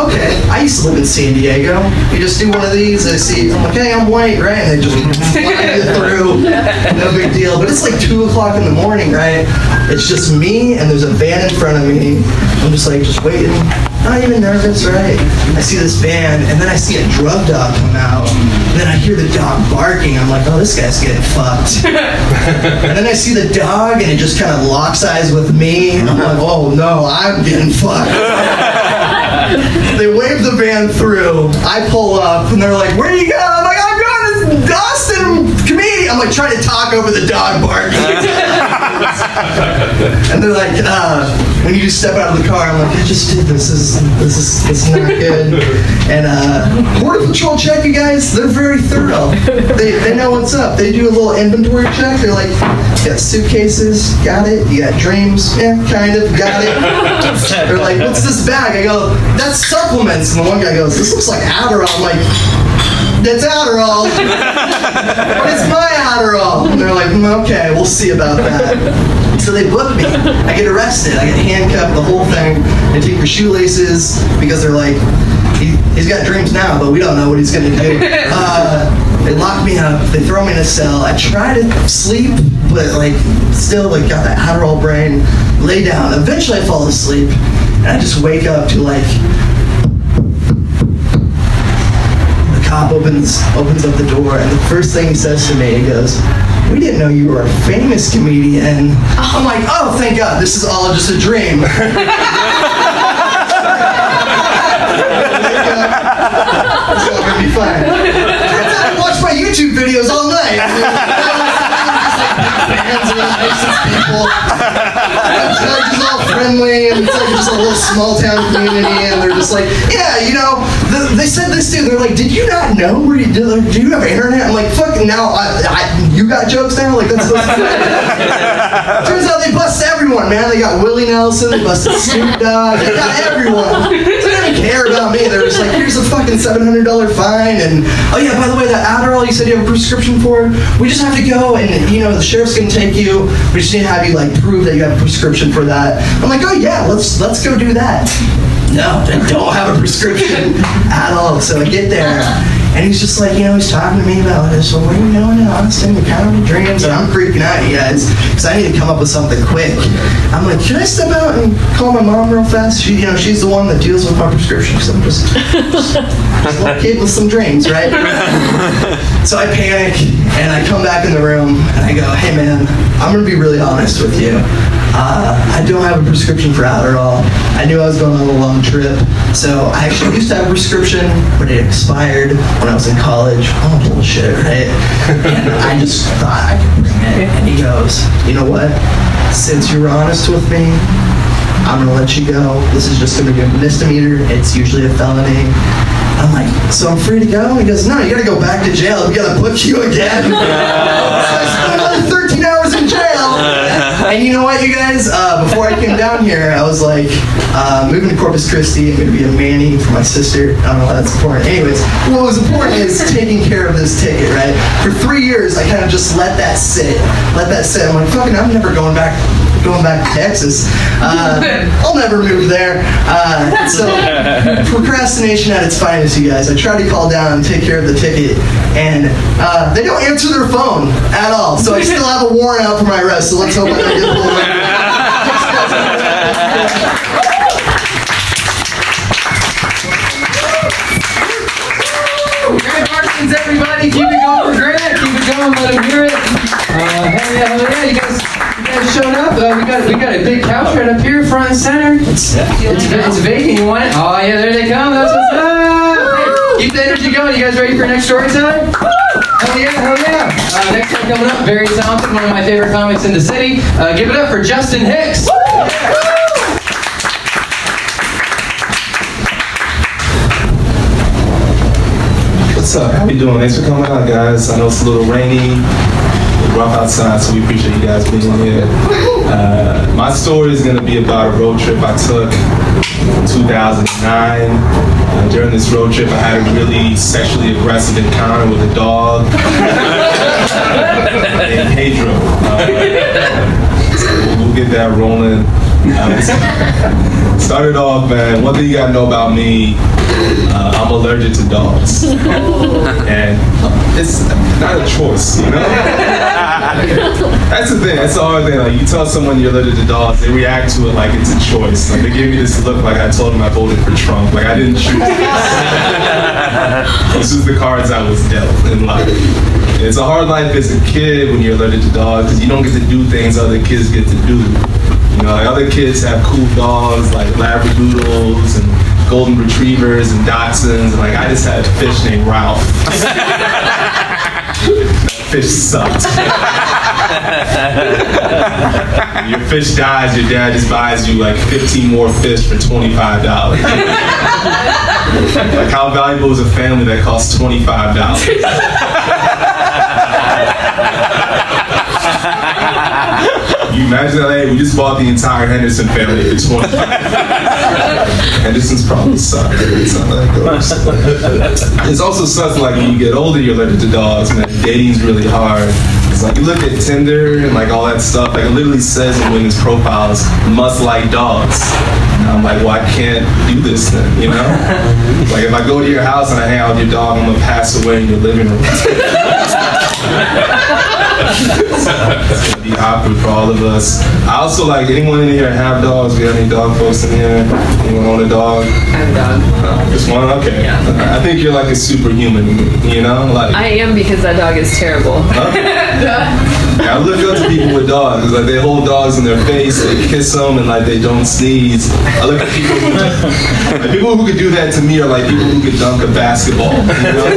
okay, I used to live in San Diego. You just do one of these, I see, I'm like, hey, I'm white, right? And they just fly it through. No big deal. But it's like 2 o'clock in the morning, right? It's just me and there's a van in front of me. I'm just like, just waiting. Not even nervous, right? I see this van, and then I see a drug dog come out. And then I hear the dog barking. I'm like, oh, this guy's getting fucked. and then I see the dog, and it just kind of locks eyes with me. I'm like, oh no, I'm getting fucked. they wave the van through. I pull up, and they're like, where do you go? I'm like, I'm going to comedian. I'm like trying to talk over the dog barking. and they're like, uh, when you just step out of the car, I'm like, I just did this. This is this is this is not good. And uh, Border Patrol check, you guys, they're very thorough. They, they know what's up. They do a little inventory check. They're like, you got suitcases, got it. You got dreams, yeah, kind of, got it. They're like, what's this bag? I go, that's supplements. And the one guy goes, this looks like Adderall. I'm like, that's Adderall. but it's my Adderall. And they're like, "Mm, okay, we'll see about that. So they book me. I get arrested. I get handcuffed, the whole thing. They take your shoelaces because they're like, he, he's got dreams now, but we don't know what he's going to do. Uh, they lock me up. They throw me in a cell. I try to sleep, but like still like got that Adderall brain. Lay down. Eventually I fall asleep. And I just wake up to like cop opens opens up the door and the first thing he says to me he goes we didn't know you were a famous comedian. I'm like oh thank god this is all just a dream. It's all gonna be fine. I watch my youtube videos all night. Fans and licensed people judges all friendly, and it's like just a little small town community, and they're just like, yeah, you know, the, they said this too. They're like, did you not know where you do? Do you have internet? I'm like, fuck, now I, I, you got jokes now? Like that's. that's Turns out they bust everyone, man. They got Willie Nelson, they busted Snoop Dogg, they got everyone. So they didn't care about me. They're just like, here's a fucking seven hundred dollar fine, and oh yeah, by the way, that Adderall you said you have a prescription for, we just have to go and you know the sheriff's gonna take you. We just need to have you like prove that you have a prescription for that. I'm like, oh yeah, let's let's go do that. No, they don't have a prescription at all. So I get there. And he's just like, you know, he's talking to me about this. So what are you doing now? I'm staying in dreams, and I'm freaking out, you guys, because I need to come up with something quick. I'm like, should I step out and call my mom real fast? She, you know, she's the one that deals with my prescription. Because I'm just, just, just a little kid with some dreams, right? so I panic, and I come back in the room, and I go, hey man, I'm gonna be really honest with you. Uh, I don't have a prescription for Adderall. I knew I was going on a long trip, so I actually used to have a prescription, but it expired when I was in college. Oh bullshit, right? And I just thought I could bring it. And he goes, you know what? Since you were honest with me, I'm gonna let you go. This is just gonna be a misdemeanor. It's usually a felony. I'm like, so I'm free to go? He goes, no, you gotta go back to jail. We gotta put you again. And you know what, you guys? Uh, before I came down here, I was like, uh, moving to Corpus Christi. I'm gonna be a manny for my sister. I don't know why that's important. Anyways, what was important is taking care of this ticket, right? For three years, I kind of just let that sit. Let that sit. I'm like, fucking, I'm never going back going back to Texas. Uh, I'll never move there. Uh, so procrastination at its finest, you guys. I try to call down and take care of the ticket, and uh, they don't answer their phone at all. So I still have a warrant out for my arrest. So let's hope I don't get pulled Grant Parsons, everybody, keep it going for Grant. Keep it going. Let him hear it. Uh, hell yeah, hell yeah, you guys, you guys showed up. Uh, we got we got a big couch right up here, front and center. It's it's, it's vacant. You want it? Oh yeah, there they come. That's what's up. Hey, keep the energy going. You guys ready for your next time? Hell yeah, hell yeah. Uh, next time coming up, very talented, one of my favorite comics in the city. Uh, give it up for Justin Hicks. What's up? How you doing? Thanks for coming out, guys. I know it's a little rainy, a little rough outside, so we appreciate you guys being here. Uh, my story is going to be about a road trip I took in 2009. Uh, during this road trip, I had a really sexually aggressive encounter with a dog named Pedro. Uh, we'll get that rolling. Um, started off, man. One thing you gotta know about me, uh, I'm allergic to dogs, and it's not a choice, you know. That's the thing. That's the hard thing. Like you tell someone you're allergic to dogs, they react to it like it's a choice. Like they give me this look like I told them I voted for Trump. Like I didn't choose. this is the cards I was dealt in life. It's a hard life as a kid when you're allergic to dogs because you don't get to do things other kids get to do. You know, like other kids have cool dogs like Labradoodles and Golden Retrievers and Dachshunds, and like I just had a fish named Ralph. fish sucked. your fish dies, your dad just buys you like 15 more fish for $25. like how valuable is a family that costs $25? You imagine that, hey, we just bought the entire Henderson family for 25 Henderson's probably suck. It's not that. It's also sucks like when you get older, you're allergic to dogs, man. Dating's really hard. It's like you look at Tinder and like all that stuff, like it literally says in women's profiles, must like dogs. And I'm like, well, I can't do this then, you know? Like if I go to your house and I hang out with your dog, I'm gonna pass away in your living room. it's gonna be awkward for all of us. I also like anyone in here have dogs. We have any dog folks in here? Anyone own a dog? I have a dog. Uh, Just one? Okay. Yeah. I think you're like a superhuman, you know? Like I am because that dog is terrible. I look up to people with dogs. Like they hold dogs in their face, they kiss them, and like they don't sneeze. I look at people. Who, like, people who could do that to me are like people who could dunk a basketball. You know?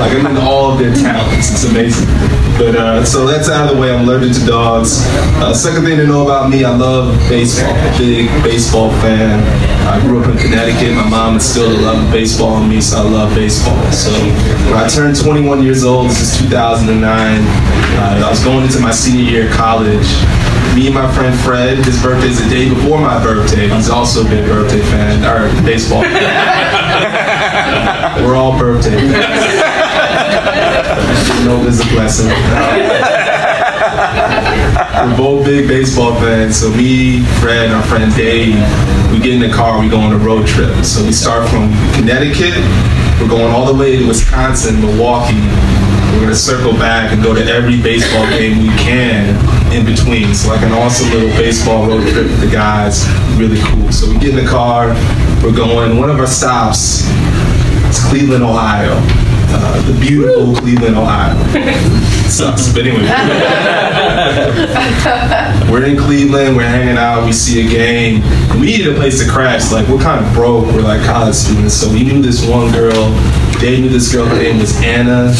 like I'm in all of their talents. It's amazing. But uh, so that's out of the way. I'm allergic to dogs. Uh, second thing to know about me, I love baseball. Big baseball fan. I grew up in Connecticut. My mom instilled a love of baseball in me, so I love baseball. So when I turned 21 years old, this is 2009. Uh, I was going into my senior year of college. Me and my friend Fred, his birthday is the day before my birthday. He's also a big birthday fan, or baseball fan. We're all birthday fans. No, is a blessing. We're both big baseball fans. So me, Fred, and our friend Dave, we get in the car, we go on a road trip. So we start from Connecticut, we're going all the way to Wisconsin, Milwaukee. We're gonna circle back and go to every baseball game we can in between. So like an awesome little baseball road trip with the guys, really cool. So we get in the car, we're going. One of our stops is Cleveland, Ohio. Uh, the beautiful Cleveland, Ohio. Sucks, but anyway. we're in Cleveland, we're hanging out, we see a game. We needed a place to crash. Like, we're kind of broke, we're like college students. So we knew this one girl, they knew this girl, her name was Anna.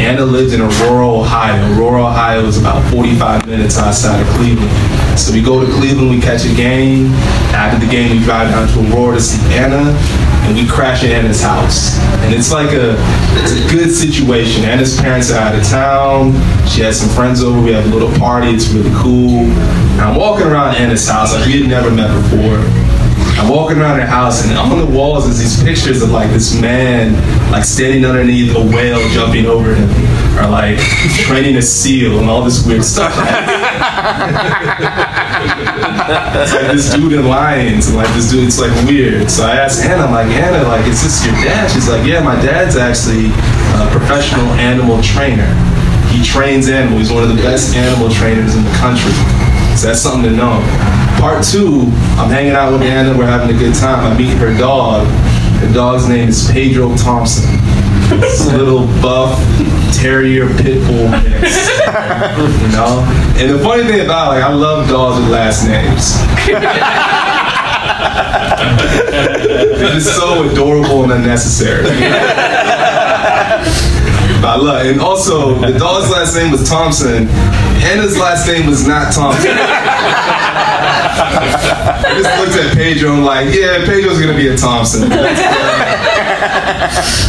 Anna lives in Aurora, Ohio. Aurora, Ohio is about 45 minutes outside of Cleveland. So we go to Cleveland, we catch a game. After the game, we drive down to Aurora to see Anna, and we crash at Anna's house. And it's like a, it's a good situation. Anna's parents are out of town. She has some friends over. We have a little party. It's really cool. And I'm walking around Anna's house like we had never met before. I'm walking around her house, and on the walls is these pictures of like this man, like standing underneath a whale, jumping over him, or like training a seal, and all this weird stuff. it's like this dude in lions, and like this dude, it's like weird. So I asked Anna, I'm like, Anna, like, is this your dad? She's like, yeah, my dad's actually a professional animal trainer. He trains animals. He's one of the best animal trainers in the country. So that's something to know. Part two, I'm hanging out with Anna. We're having a good time. I meet her dog. Her dog's name is Pedro Thompson. It's a little buff terrier pit bull mix. You know? And the funny thing about like I love dogs with last names. They're so adorable and unnecessary. I love and also the dog's last name was Thompson. Anna's last name was not Thompson. I just looked at Pedro and like, yeah, Pedro's gonna be a Thompson.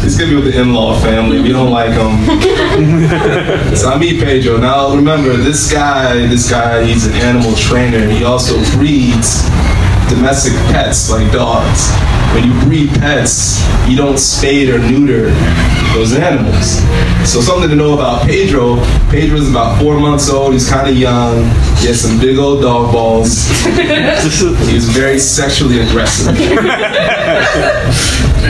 He's gonna be with the in-law family. We don't like him. so I meet Pedro. Now remember, this guy, this guy, he's an animal trainer. And he also breeds domestic pets like dogs. When you breed pets, you don't spade or neuter those animals. So something to know about Pedro. Pedro's about four months old. He's kind of young. He has some big old dog balls. He's very sexually aggressive.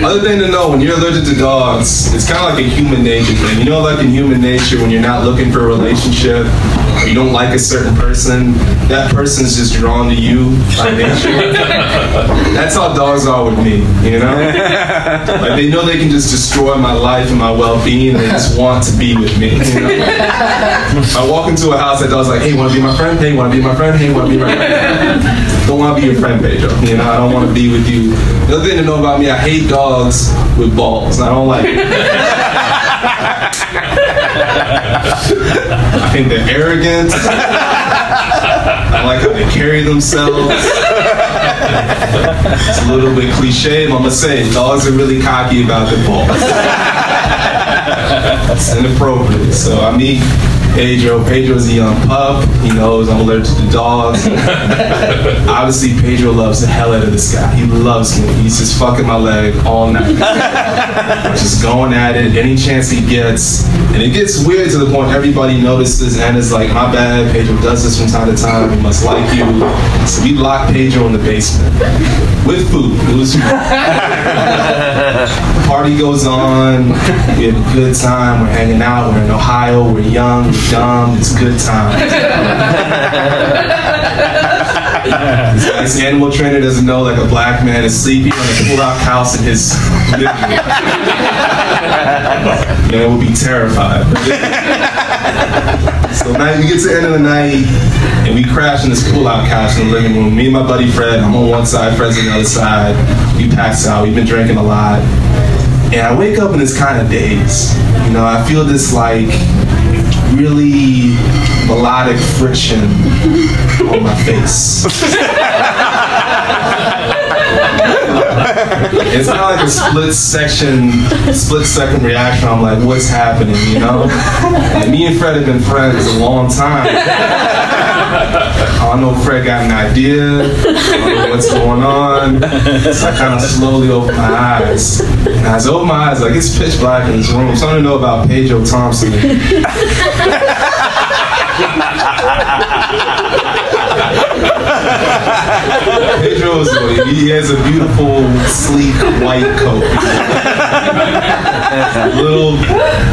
Other thing to know, when you're allergic to dogs, it's kind of like a human nature thing. You know, like in human nature, when you're not looking for a relationship, you don't like a certain person, that person's just drawn to you by nature. That's how dogs are with me, you know? Like they know they can just destroy my life and my well-being, and they just want to be with me. You know? I walk into a house, that dog's like, "Hey, want to be my friend? Hey, want to be my friend? Hey, want to be my friend?" Don't want to be your friend, Pedro. You know, I don't want to be with you. The other thing to know about me, I hate dogs with balls. I don't like it. I think they're arrogant. I like how they carry themselves. It's a little bit cliche, but I'm gonna say dogs are really cocky about their balls. It's inappropriate. So I meet Pedro. Pedro's a young um, pup. He knows I'm allergic to dogs. Obviously, Pedro loves the hell out of this guy. He loves me. He's just fucking my leg all night. just going at it any chance he gets. And it gets weird to the point everybody notices and is like, my bad, Pedro does this from time to time. He must like you. So we locked Pedro in the basement with food. It was Party goes on. We have a good time. We're hanging out. We're in Ohio. We're young. We're dumb. It's good time. This nice animal trainer doesn't know like a black man is sleeping on a pull-out house in his living room. Man would be terrified. So night we get to the end of the night and we crash in this pull-out couch in the living room. Me and my buddy Fred, I'm on one side, Fred's on the other side. We pass out. We've been drinking a lot. And I wake up in this kind of daze. You know, I feel this like really melodic friction on my face. it's not like a split section, split second reaction. I'm like, what's happening, you know? And me and Fred have been friends a long time. I don't know if Fred got an idea. I don't know what's going on. So I kind of slowly open my eyes. And as I open my eyes, like it's pitch black in this room. Something to know about Pedro Thompson. Pedro he has a beautiful, sleek white coat. Little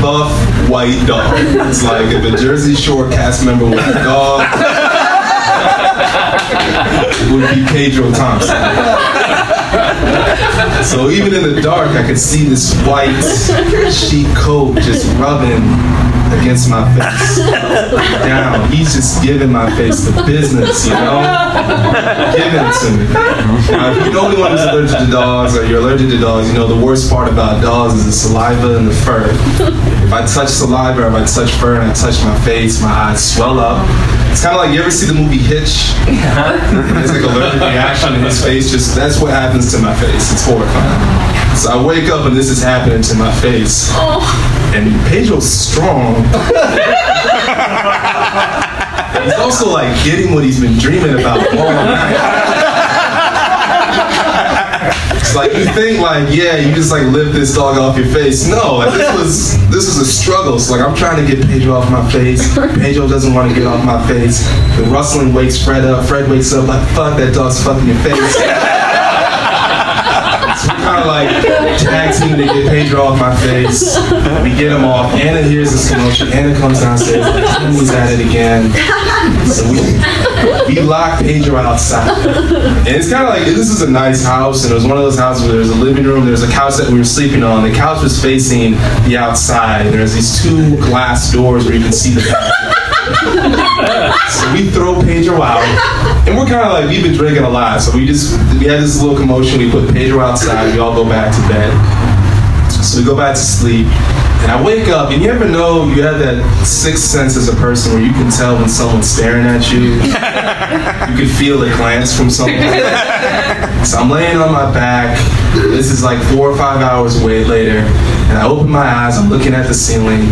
buff white dog. It's like if a Jersey Shore cast member was a dog, would be Pedro Thompson. So even in the dark, I could see this white sheet coat just rubbing against my face. Down. He's just giving my face the business, you know? Giving it to me. Now, if you know anyone who's allergic to dogs or you're allergic to dogs, you know the worst part about dogs is the saliva and the fur. If I touch saliva or if I touch fur and I touch my face, my eyes swell up. It's kind of like you ever see the movie Hitch? There's like a allergic reaction in his face. Just that's what happens to my face. It's horrifying. So I wake up and this is happening to my face. Oh. And Pedro's strong. he's also like getting what he's been dreaming about all night. Like you think like, yeah, you just like lift this dog off your face. No, like this was this was a struggle. So like I'm trying to get Pedro off my face. Pedro doesn't want to get off my face. The rustling wakes Fred up. Fred wakes up like, fuck that dog's fucking your face. So kind of like tag team to get Pedro off my face. We get him off. Anna hears this commotion. Anna comes downstairs. Timmy's at it again. So we, we lock Pedro outside. And it's kind of like this is a nice house, and it was one of those houses where there's a living room, there's a couch that we were sleeping on. The couch was facing the outside. There's these two glass doors where you can see the. So we throw Pedro out, and we're kind of like we've been drinking a lot, so we just we had this little commotion. We put Pedro outside. We all go back to bed. So we go back to sleep, and I wake up, and you ever know you have that sixth sense as a person where you can tell when someone's staring at you. you can feel a glance from someone. so I'm laying on my back. This is like four or five hours away later, and I open my eyes. I'm looking at the ceiling,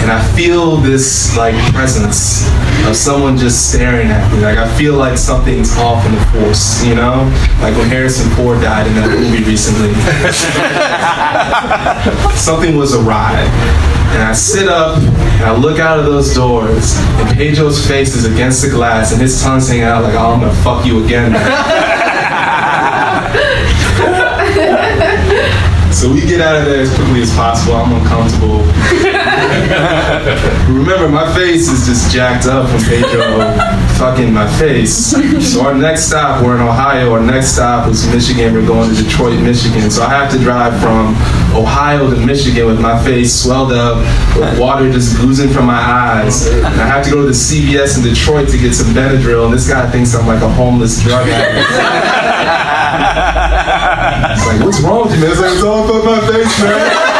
and I feel this like presence of someone just staring at me. Like I feel like something's off in the force, you know? Like when Harrison Ford died in that movie recently. Something was awry. And I sit up and I look out of those doors, and Pedro's face is against the glass, and his tongue's hanging out like, oh, I'm gonna fuck you again. so we get out of there as quickly as possible. I'm uncomfortable. Remember, my face is just jacked up from Pedro fucking my face. So our next stop, we're in Ohio. Our next stop is Michigan. We're going to Detroit, Michigan. So I have to drive from Ohio to Michigan with my face swelled up, with water just oozing from my eyes. And I have to go to the CVS in Detroit to get some Benadryl. And this guy thinks I'm like a homeless drug addict. It's like, what's wrong with you, man? It's like, it's all about my face, man.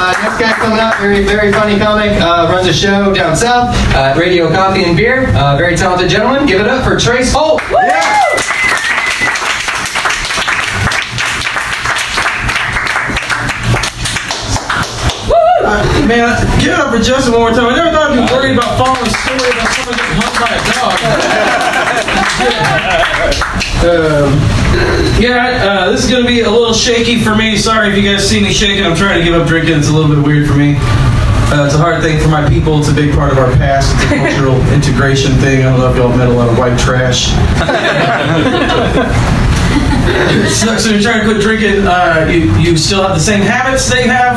Next guy coming up, very, very funny comic, uh, runs a show down south uh, Radio Coffee and Beer. Uh, very talented gentleman. Give it up for Trace Holt. Man, give it up for Justin one more time. I never thought I'd be worried about following a story about someone getting hung by a dog. um, yeah, uh, this is going to be a little shaky for me. Sorry if you guys see me shaking. I'm trying to give up drinking. It's a little bit weird for me. Uh, it's a hard thing for my people. It's a big part of our past. It's a cultural integration thing. I don't know if y'all met a lot of white trash. so, so you're trying to quit drinking. Uh, you you still have the same habits they have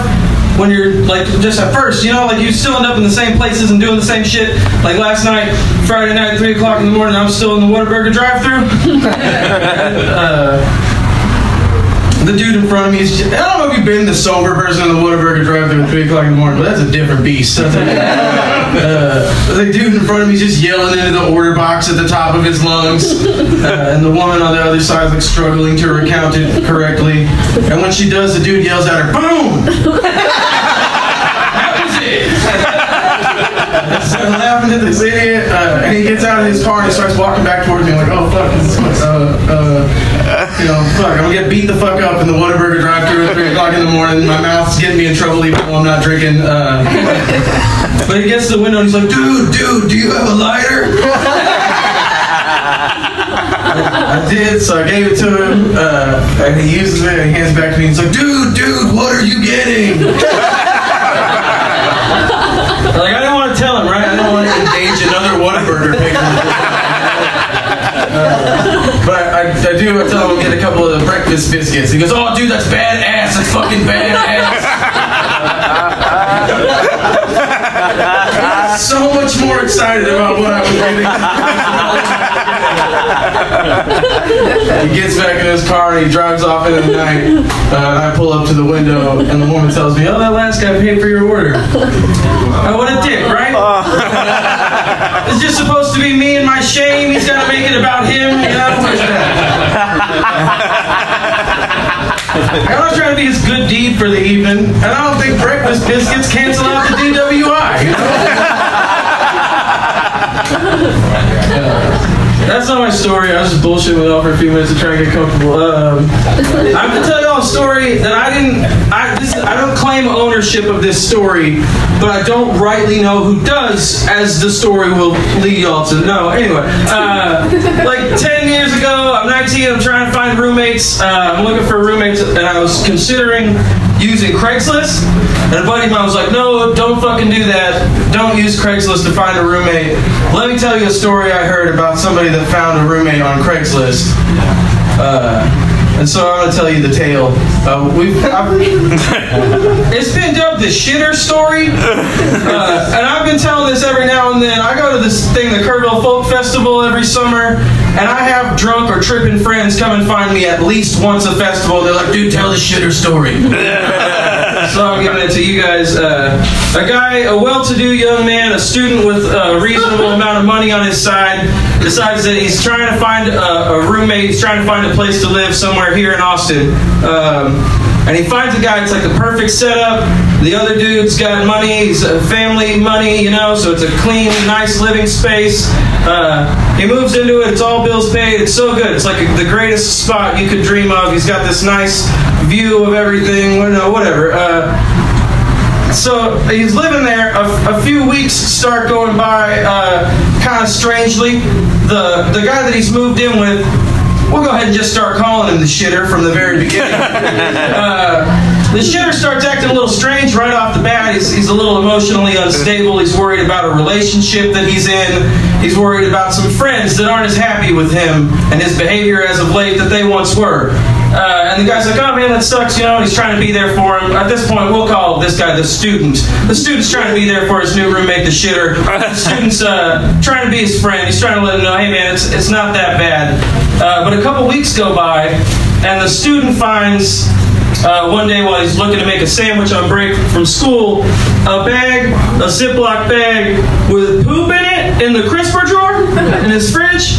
when you're like just at first. You know, like you still end up in the same places and doing the same shit. Like last night, Friday night, three o'clock in the morning, I'm still in the Whataburger drive-through. uh, the dude in front of me is. Just, I don't know if you've been the sober person in the Whataburger drive-through at three o'clock in the morning, but that's a different beast. That's a- uh, the dude in front of me is just yelling into the order box at the top of his lungs, uh, and the woman on the other side is like struggling to recount it correctly. And when she does, the dude yells at her, "Boom!" that was it. So I'm laughing at this idiot, uh, and he gets out of his car and he starts walking back towards me like, "Oh fuck, this is uh, you know, fuck, I'm gonna get beat the fuck up in the Whataburger drive-thru at three o'clock in the morning. My mouth's getting me in trouble even though I'm not drinking." Uh, but he gets to the window and he's like, "Dude, dude, do you have a lighter?" I did, so I gave it to him, uh, and he uses it and he hands it back to me. And He's like, "Dude, dude, what are you getting?" Like I didn't want to tell him, right? I didn't want to engage another Whataburger. Uh, but I, I do I tell him to get a couple of the breakfast biscuits. He goes, "Oh, dude, that's badass. That's fucking badass." so much more excited about what I was getting. he gets back in his car and he drives off into the night. Uh, I pull up to the window and the woman tells me, "Oh, that last guy paid for your order." Oh, what a dick, right? it's just supposed to be me and my shame. He's got to make it about him. You know? I'm not trying to be his good deed for the evening, and I don't think breakfast biscuits cancel out the DWI. you know? That's not my story. I was just bullshitting with y'all for a few minutes to try and get comfortable. Um, I'm gonna tell y'all a story that I didn't. I, this, I don't claim ownership of this story, but I don't rightly know who does, as the story will lead y'all to know. Anyway, uh, like 10 years ago, I'm 19. I'm trying to find roommates. Uh, I'm looking for roommates, and I was considering using Craigslist. And a buddy of mine was like, "No, don't fucking do that. Don't use Craigslist to find a roommate." Let me tell you a story I heard about somebody that found a roommate on Craigslist. Uh, and so I'm gonna tell you the tale. Uh, we've, it's been dubbed the shitter story, uh, and I've been telling this every now and then. I go to this thing, the Kerrville Folk Festival, every summer, and I have drunk or tripping friends come and find me at least once a festival. They're like, "Dude, tell the shitter story." so I'm giving it to you guys. Uh, a guy, a well-to-do young man, a student with a reasonable amount of money on his side, decides that he's trying to find a, a roommate. He's trying to find a place to live somewhere here in Austin. Um, and he finds a guy. It's like the perfect setup. The other dude's got money. He's a family money, you know. So it's a clean, nice living space. Uh, he moves into it. It's all bills paid. It's so good. It's like the greatest spot you could dream of. He's got this nice view of everything. Whatever. Uh, so he's living there. A, a, few weeks start going by, uh, kind of strangely. The the guy that he's moved in with, we'll go ahead and just start calling him the shitter from the very beginning. uh, the shitter starts acting a little strange right off the bat. He's, he's a little emotionally unstable. He's worried about a relationship that he's in. He's worried about some friends that aren't as happy with him and his behavior as of late that they once were. Uh, and the guy's like, oh man, that sucks, you know, he's trying to be there for him. At this point, we'll call this guy the student. The student's trying to be there for his new roommate, the shitter. The student's uh, trying to be his friend. He's trying to let him know, hey man, it's, it's not that bad. Uh, but a couple weeks go by, and the student finds uh, one day while he's looking to make a sandwich on break from school, a bag, a Ziploc bag with poop in it in the crisper drawer in his fridge,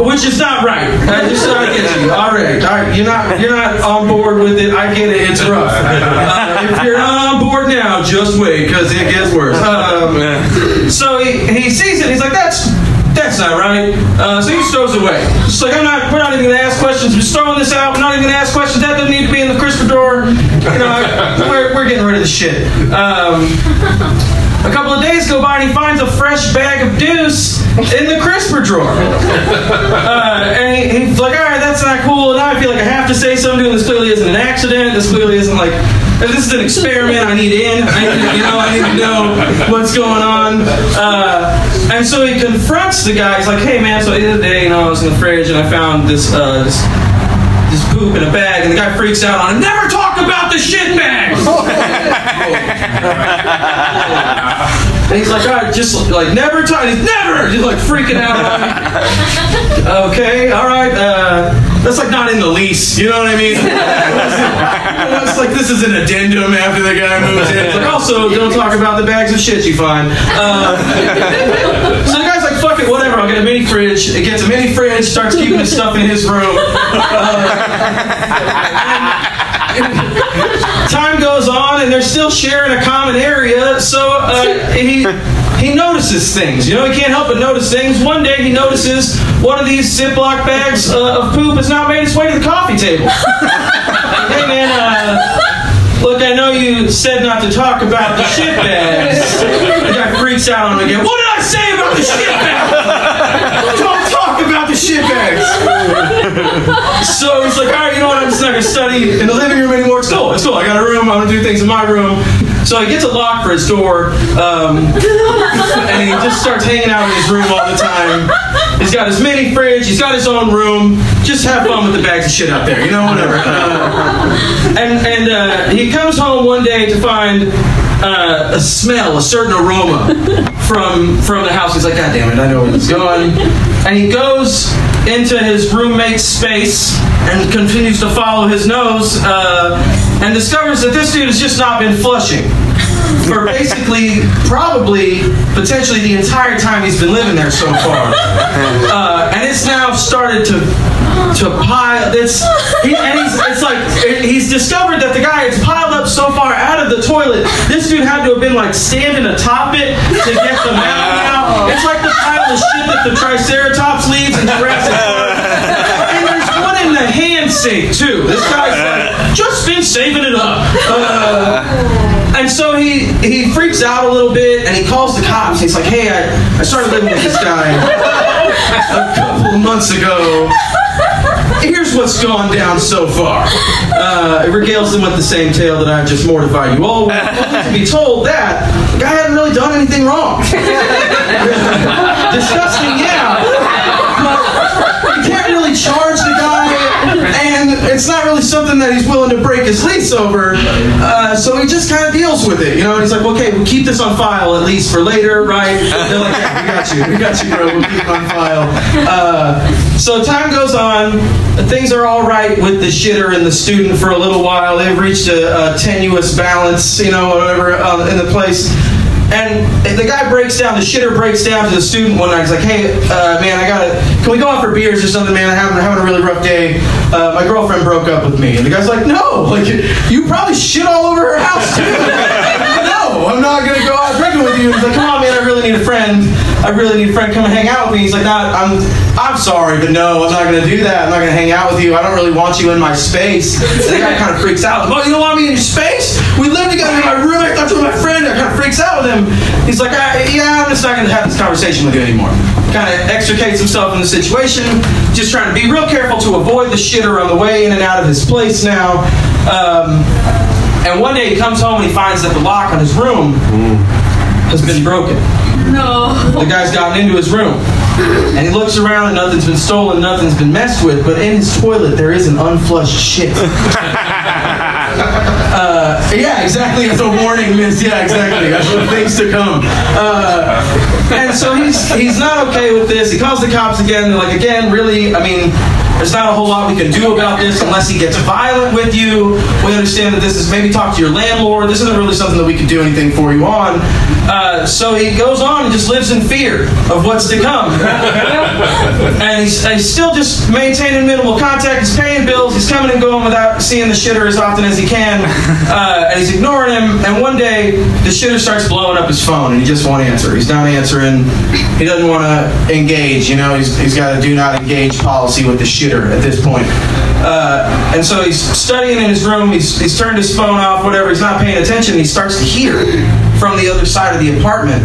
which is not right. I just I get you. All right, all right. You're not you're not on board with it. I get it. It's rough. Uh, if you're not on board now, just wait because it gets worse. Um, so he, he sees it. He's like, that's that's not right. Uh, so he just throws it away. Just like I'm not, we're not even gonna ask questions. We're throwing this out. We're not even gonna ask questions. That doesn't need to be in the crisper drawer. You know, I, we're, we're getting rid of the shit. Um, a couple of days go by and he finds a fresh bag of deuce in the crisper drawer. Uh, and he, he's like, all right, that's not cool. Now I feel like I have to say something. This clearly isn't an accident. This clearly isn't like this is an experiment. I need in. I need, you know, I need to know what's going on. Uh, and so he confronts the guy. He's like, "Hey, man. So the other day, you know, I was in the fridge and I found this, uh, this his poop in a bag, and the guy freaks out on him. Never talk about the shit bags. and he's like, all right, just like never talk. He's never. He's like freaking out. on me. okay, all right. Uh, that's like not in the lease. You know what I mean? it's like this is an addendum after the guy moves in. It's like also don't talk about the bags of shit you find. Uh, so the guy's like, fuck it, whatever. I'll get a mini fridge. It gets a mini fridge. Starts keeping his stuff in his room. Uh, time goes on, and they're still sharing a common area. So uh, he he notices things. You know, he can't help but notice things. One day he notices one of these Ziploc bags uh, of poop has now made its way to the coffee table. hey man, uh, look, I know you said not to talk about the shit bags. The guy freaks out on him again. What did I say about the shit bags? So he's like, all right, you know what? I'm just not gonna study in the living room anymore. It's cool. It's cool. I got a room. I'm gonna do things in my room. So he gets a lock for his door, um, and he just starts hanging out in his room all the time. He's got his mini fridge. He's got his own room. Just have fun with the bags of shit out there, you know, whatever. Uh, and and uh, he comes home one day to find uh, a smell, a certain aroma from from the house. He's like, God damn it, I know where this is going. And he goes into his roommate's space and continues to follow his nose uh, and discovers that this dude has just not been flushing for basically, probably, potentially the entire time he's been living there so far. Uh, and it's now started to to pile. It's he, and he's it's like he's discovered that the guy has piled up so far out of the toilet. This dude had to have been like standing atop it to get them out. It's like the pile of shit that the Triceratops leaves in Jurassic Park. And there's one in the hand sink too. This guy's like just been saving it up. Uh, and so he he freaks out a little bit and he calls the cops. He's like, "Hey, I, I started living with this guy a couple of months ago. Here's what's gone down so far." Uh, it regales them with the same tale that I've just mortified you all with. Only to be told that the guy hadn't really done anything wrong. Disgusting, yeah. But you can't really charge the guy, and it's not really something that he's willing to break his lease over. Uh, so he just kind of deals with it, you know. And he's like, "Okay, we'll keep this on file at least for later, right?" They're like, "Yeah, we got you, we got you, bro. We'll keep it on file." Uh, so time goes on. Things are all right with the shitter and the student for a little while. They've reached a, a tenuous balance, you know, whatever uh, in the place. And the guy breaks down, the shitter breaks down to the student one night. He's like, hey, uh, man, I gotta, can we go out for beers or something, man? I'm having, having a really rough day. Uh, my girlfriend broke up with me. And the guy's like, no, like, you probably shit all over her house too. I'm not gonna go out drinking with you. He's like, come on, man, I really need a friend. I really need a friend. Come and hang out with me. He's like, nah, I'm, I'm sorry, but no, I'm not gonna do that. I'm not gonna hang out with you. I don't really want you in my space. And the guy kind of freaks out. Oh, you don't want me in your space? We live together in my room. I thought you were my friend. I kind of freaks out with him. He's like, yeah, I'm just not gonna have this conversation with you anymore. Kind of extricates himself from the situation. Just trying to be real careful to avoid the shitter on the way in and out of his place now. Um, and one day he comes home and he finds that the lock on his room has been broken. No. The guy's gotten into his room. And he looks around and nothing's been stolen, nothing's been messed with, but in his toilet there is an unflushed shit. Uh, yeah, exactly. As a warning, miss. Yeah, exactly. That's what things to come. Uh, and so he's he's not okay with this. He calls the cops again. They're like, again, really? I mean, there's not a whole lot we can do about this unless he gets violent with you. We understand that this is maybe talk to your landlord. This isn't really something that we can do anything for you on. Uh, so he goes on and just lives in fear of what's to come. and he's, he's still just maintaining minimal contact. He's paying bills. He's coming and going without seeing the shitter as often as he can. Uh, and he's ignoring him. And one day, the shitter starts blowing up his phone and he just won't answer. He's not answering. He doesn't want to engage. You know, he's, he's got a do not engage policy with the shitter at this point. Uh, and so he's studying in his room. He's, he's turned his phone off, whatever. He's not paying attention. He starts to hear from the other side of the apartment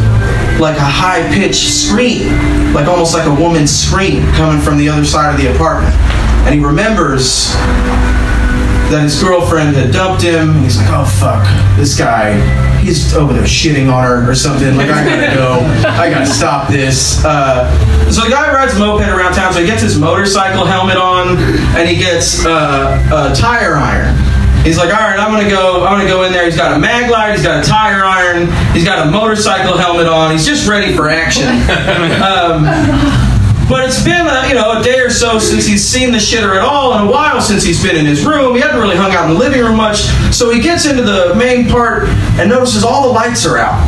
like a high pitched scream, like almost like a woman's scream coming from the other side of the apartment. And he remembers that his girlfriend had dumped him. And he's like, oh fuck, this guy, he's over there shitting on her or something. Like I gotta go, I gotta stop this. Uh, so the guy rides a moped around town. So he gets his motorcycle helmet on and he gets uh, a tire iron. He's like, all right, I'm gonna go. I'm gonna go in there. He's got a mag light. He's got a tire iron. He's got a motorcycle helmet on. He's just ready for action. Um, but it's been a, you know a day or so since he's seen the shitter at all, and a while since he's been in his room. He hasn't really hung out in the living room much. So he gets into the main part and notices all the lights are out.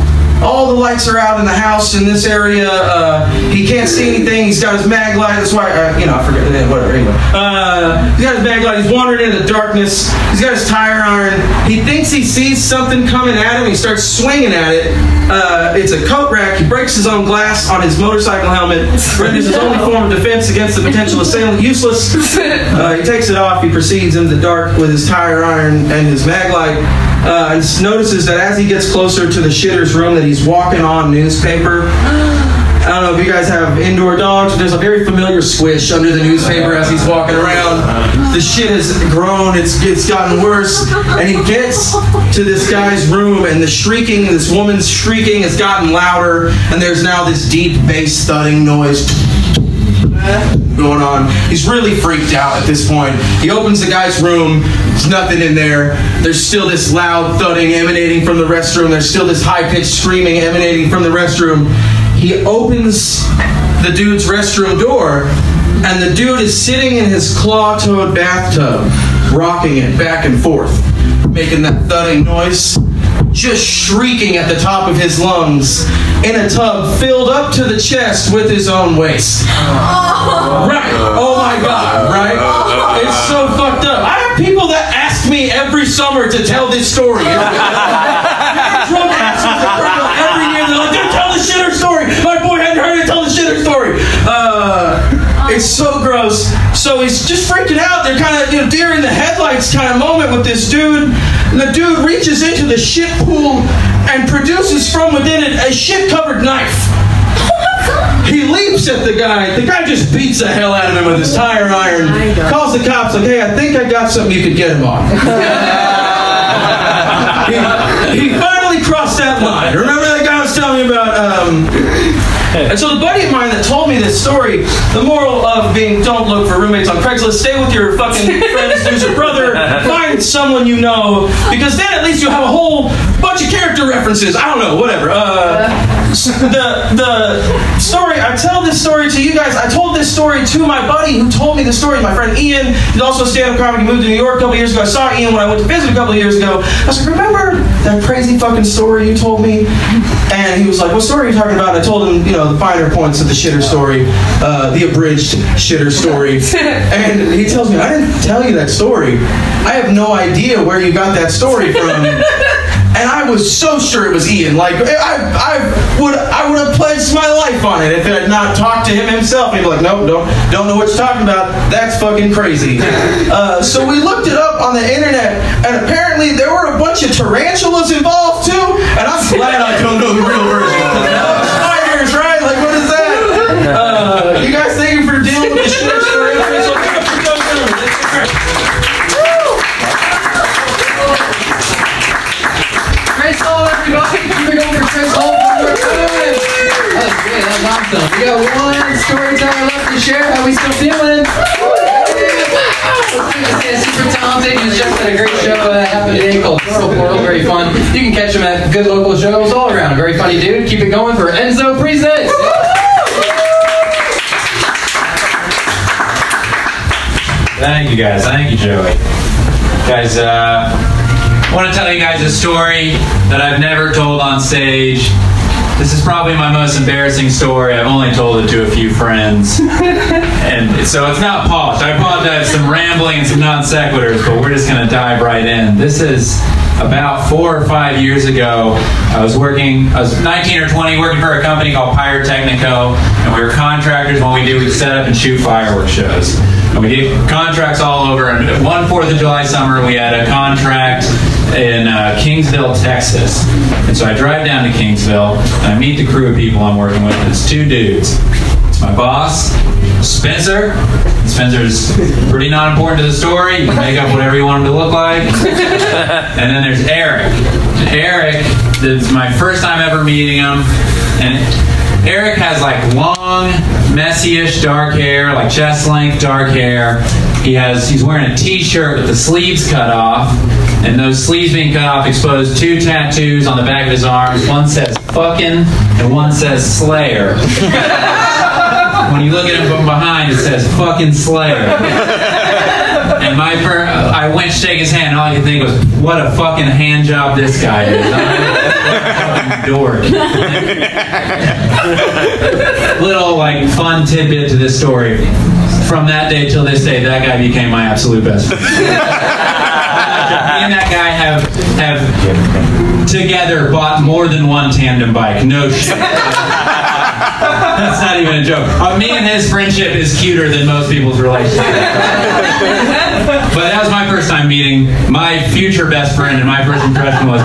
All the lights are out in the house in this area. Uh, he can't see anything. He's got his mag light. That's why, uh, you know, I forget. Whatever. Anyway, uh, he's got his mag light. He's wandering in the darkness. He's got his tire iron. He thinks he sees something coming at him. He starts swinging at it. Uh, it's a coat rack. He breaks his own glass on his motorcycle helmet. Renders his only form of defense against the potential assailant useless. Uh, he takes it off. He proceeds into the dark with his tire iron and his mag light. Uh, and notices that as he gets closer to the shitter's room, that he's walking on newspaper. I don't know if you guys have indoor dogs, there's a very familiar swish under the newspaper as he's walking around. The shit has grown, it's, it's gotten worse, and he gets to this guy's room, and the shrieking, this woman's shrieking has gotten louder, and there's now this deep bass thudding noise going on. He's really freaked out at this point. He opens the guy's room. There's nothing in there. There's still this loud thudding emanating from the restroom. There's still this high pitched screaming emanating from the restroom. He opens the dude's restroom door, and the dude is sitting in his claw toed bathtub, rocking it back and forth, making that thudding noise just shrieking at the top of his lungs in a tub filled up to the chest with his own waste. Oh. Right. Oh my god, right? It's so fucked up. I have people that ask me every summer to tell this story. Drunk assholes that work out every year, they're like, dude, tell the shitter story. My boy hadn't heard it, tell the shitter story. Uh, it's so gross. So he's just freaking out. They're kind of, you know, deer in the headlights kind of moment with this dude. And the dude reaches into the shit pool and produces from within it a shit covered knife. He leaps at the guy. The guy just beats the hell out of him with his tire iron. Calls the cops like, "Hey, I think I got something you could get him on." he, he finally crossed that line. Remember that guy was telling you about? Um, and so the buddy of mine that told me this story, the moral of being don't look for roommates on Craigslist, stay with your fucking friends, who's your brother, find someone you know, because then at least you have a whole bunch of character references. I don't know, whatever. Uh, the the story I tell this story to you guys. I told this story to my buddy who told me the story. My friend Ian. He's also a stand-up comic. He moved to New York a couple years ago. I saw Ian when I went to visit a couple years ago. I was like, remember that crazy fucking story you told me? And he was like, what story are you talking about? And I told him, you know, the finer points of the shitter story, uh, the abridged shitter story. and he tells me, I didn't tell you that story. I have no idea where you got that story from. And I was so sure it was Ian. Like I, I would, I would have pledged my life on it if it had not talked to him himself. He'd be like, "Nope, don't, don't know what you're talking about. That's fucking crazy." Uh, so we looked it up on the internet, and apparently there were a bunch of tarantulas involved too. And I'm glad I don't feeling? Yeah, super talented. He's just had a great show that happened today called Portal Portal. Very fun. You can catch him at good local shows all around. Very funny dude. Keep it going for Enzo Priesnitz. Thank you guys. Thank you, Joey. Guys, uh, I want to tell you guys a story that I've never told on stage. This is probably my most embarrassing story. I've only told it to a few friends. and so it's not polished. I apologize for some rambling and some non sequiturs, but we're just going to dive right in. This is about four or five years ago. I was working, I was 19 or 20, working for a company called Pyrotechnico, and we were contractors. What we do, we set up and shoot fireworks shows. And we did contracts all over. And one Fourth of July summer, we had a contract in uh, Kingsville, Texas. And so I drive down to Kingsville, and I meet the crew of people I'm working with. It's two dudes. It's my boss, Spencer. Spencer's pretty not important to the story. You can make up whatever you want him to look like. and then there's Eric. Eric, this is my first time ever meeting him. And Eric has like long, messy-ish dark hair, like chest length dark hair. He has he's wearing a t-shirt with the sleeves cut off. And those sleeves being cut off exposed two tattoos on the back of his arms. One says fucking and one says slayer. when you look at him from behind, it says fucking Slayer. and my per- I went to shake his hand, and all I could think was, what a fucking hand job this guy is. I'm dork. Little like fun tidbit to this story. From that day till this day, that guy became my absolute best friend. Me and that guy have have together bought more than one tandem bike. No shit. That's not even a joke. Uh, me and his friendship is cuter than most people's relationship. but that was my first time meeting my future best friend, and my first impression was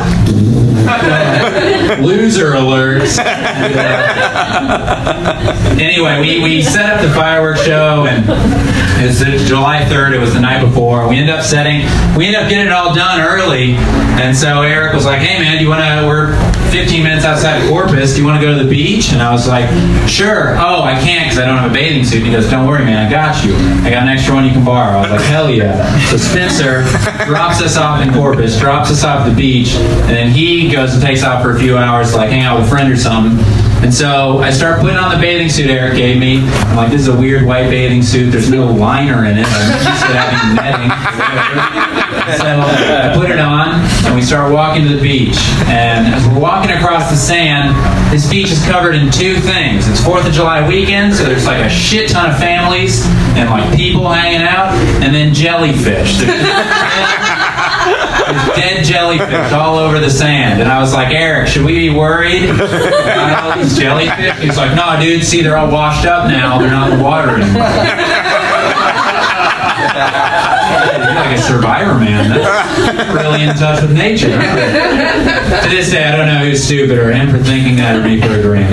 loser alerts. anyway, we, we set up the fireworks show, and it's July 3rd. It was the night before. We end up setting, we end up getting it all done early, and so Eric was like, "Hey man, do you want to? We're 15 minutes outside of Corpus. Do you want to go to the beach?" And I was like, "Sure." Oh, I can't because I don't have a bathing suit. And he goes, "Don't worry, man. I got you. I got an extra one you can borrow." I was like, "Hell yeah!" So Spencer drops us off in Corpus, drops us off the beach, and then he goes and takes off for a few hours, to, like hang out with a friend or something. And so I start putting on the bathing suit Eric gave me. I'm like, this is a weird white bathing suit. There's no liner in it. I'm used to having netting. So I put it on, and we start walking to the beach. And as we're walking across the sand, this beach is covered in two things. It's Fourth of July weekend, so there's like a shit ton of families and like people hanging out, and then jellyfish. Dead jellyfish all over the sand. And I was like, Eric, should we be worried about all these jellyfish? He's like, no, dude, see, they're all washed up now. They're not in the water anymore. You're like a survivor, man. That's really in touch with nature. to this day, I don't know who's stupid or him for thinking that or me for agreeing.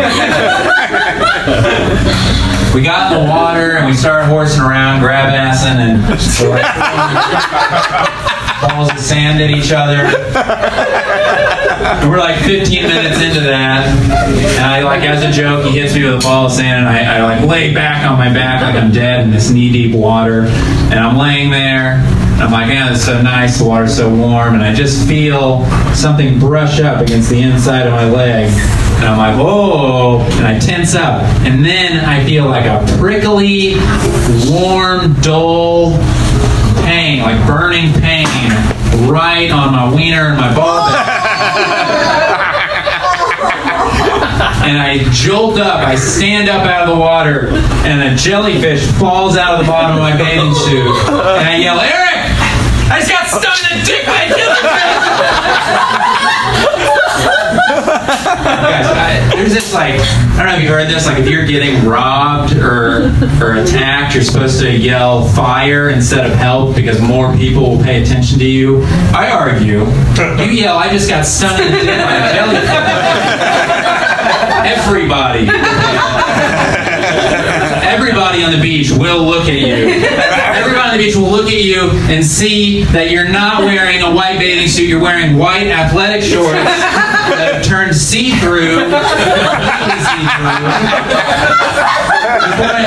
We got in the water and we started horsing around, grab assing, and balls of sand at each other. And we're like 15 minutes into that, and I like as a joke, he hits me with a ball of sand, and I, I like lay back on my back like I'm dead in this knee-deep water, and I'm laying there. And I'm like, man, it's so nice. The water's so warm, and I just feel something brush up against the inside of my leg. And I'm like, whoa, and I tense up. And then I feel like a prickly, warm, dull pain, like burning pain, right on my wiener and my ball and I jolt up. I stand up out of the water, and a jellyfish falls out of the bottom of my bathing suit. And I yell, Eric! I just got stung in the dick by a Guys, I, there's this like I don't know if you heard this. Like if you're getting robbed or or attacked, you're supposed to yell fire instead of help because more people will pay attention to you. I argue, you yell, I just got stung in the by a jellyfish. Everybody. Everybody on the beach will look at you. Everybody on the beach will look at you and see that you're not wearing a white bathing suit. You're wearing white athletic shorts that have turned see-through.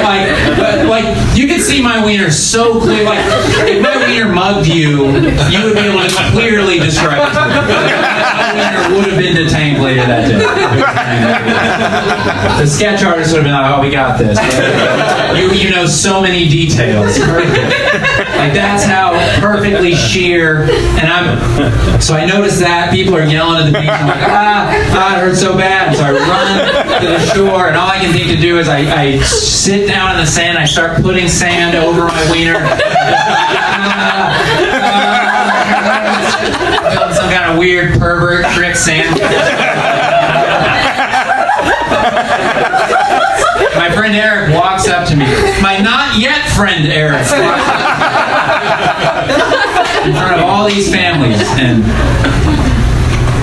like, like you could see my wiener so clear. Like if my wiener mugged you, you would be able to clearly describe it. My wiener would have been detained later that day. The sketch artist would have been like, "Oh, we got this." You you know so many details. Like that's how perfectly sheer. And I'm so I notice that people are yelling at the beach. I'm like, ah, ah, it hurts so bad. So I run to the shore, and all I can think to do is I, I sit down in the sand. I start putting sand over my wiener. Feeling some kind of weird pervert trick sand. My friend Eric walks up to me. My not yet friend Eric. In front of all these families. And,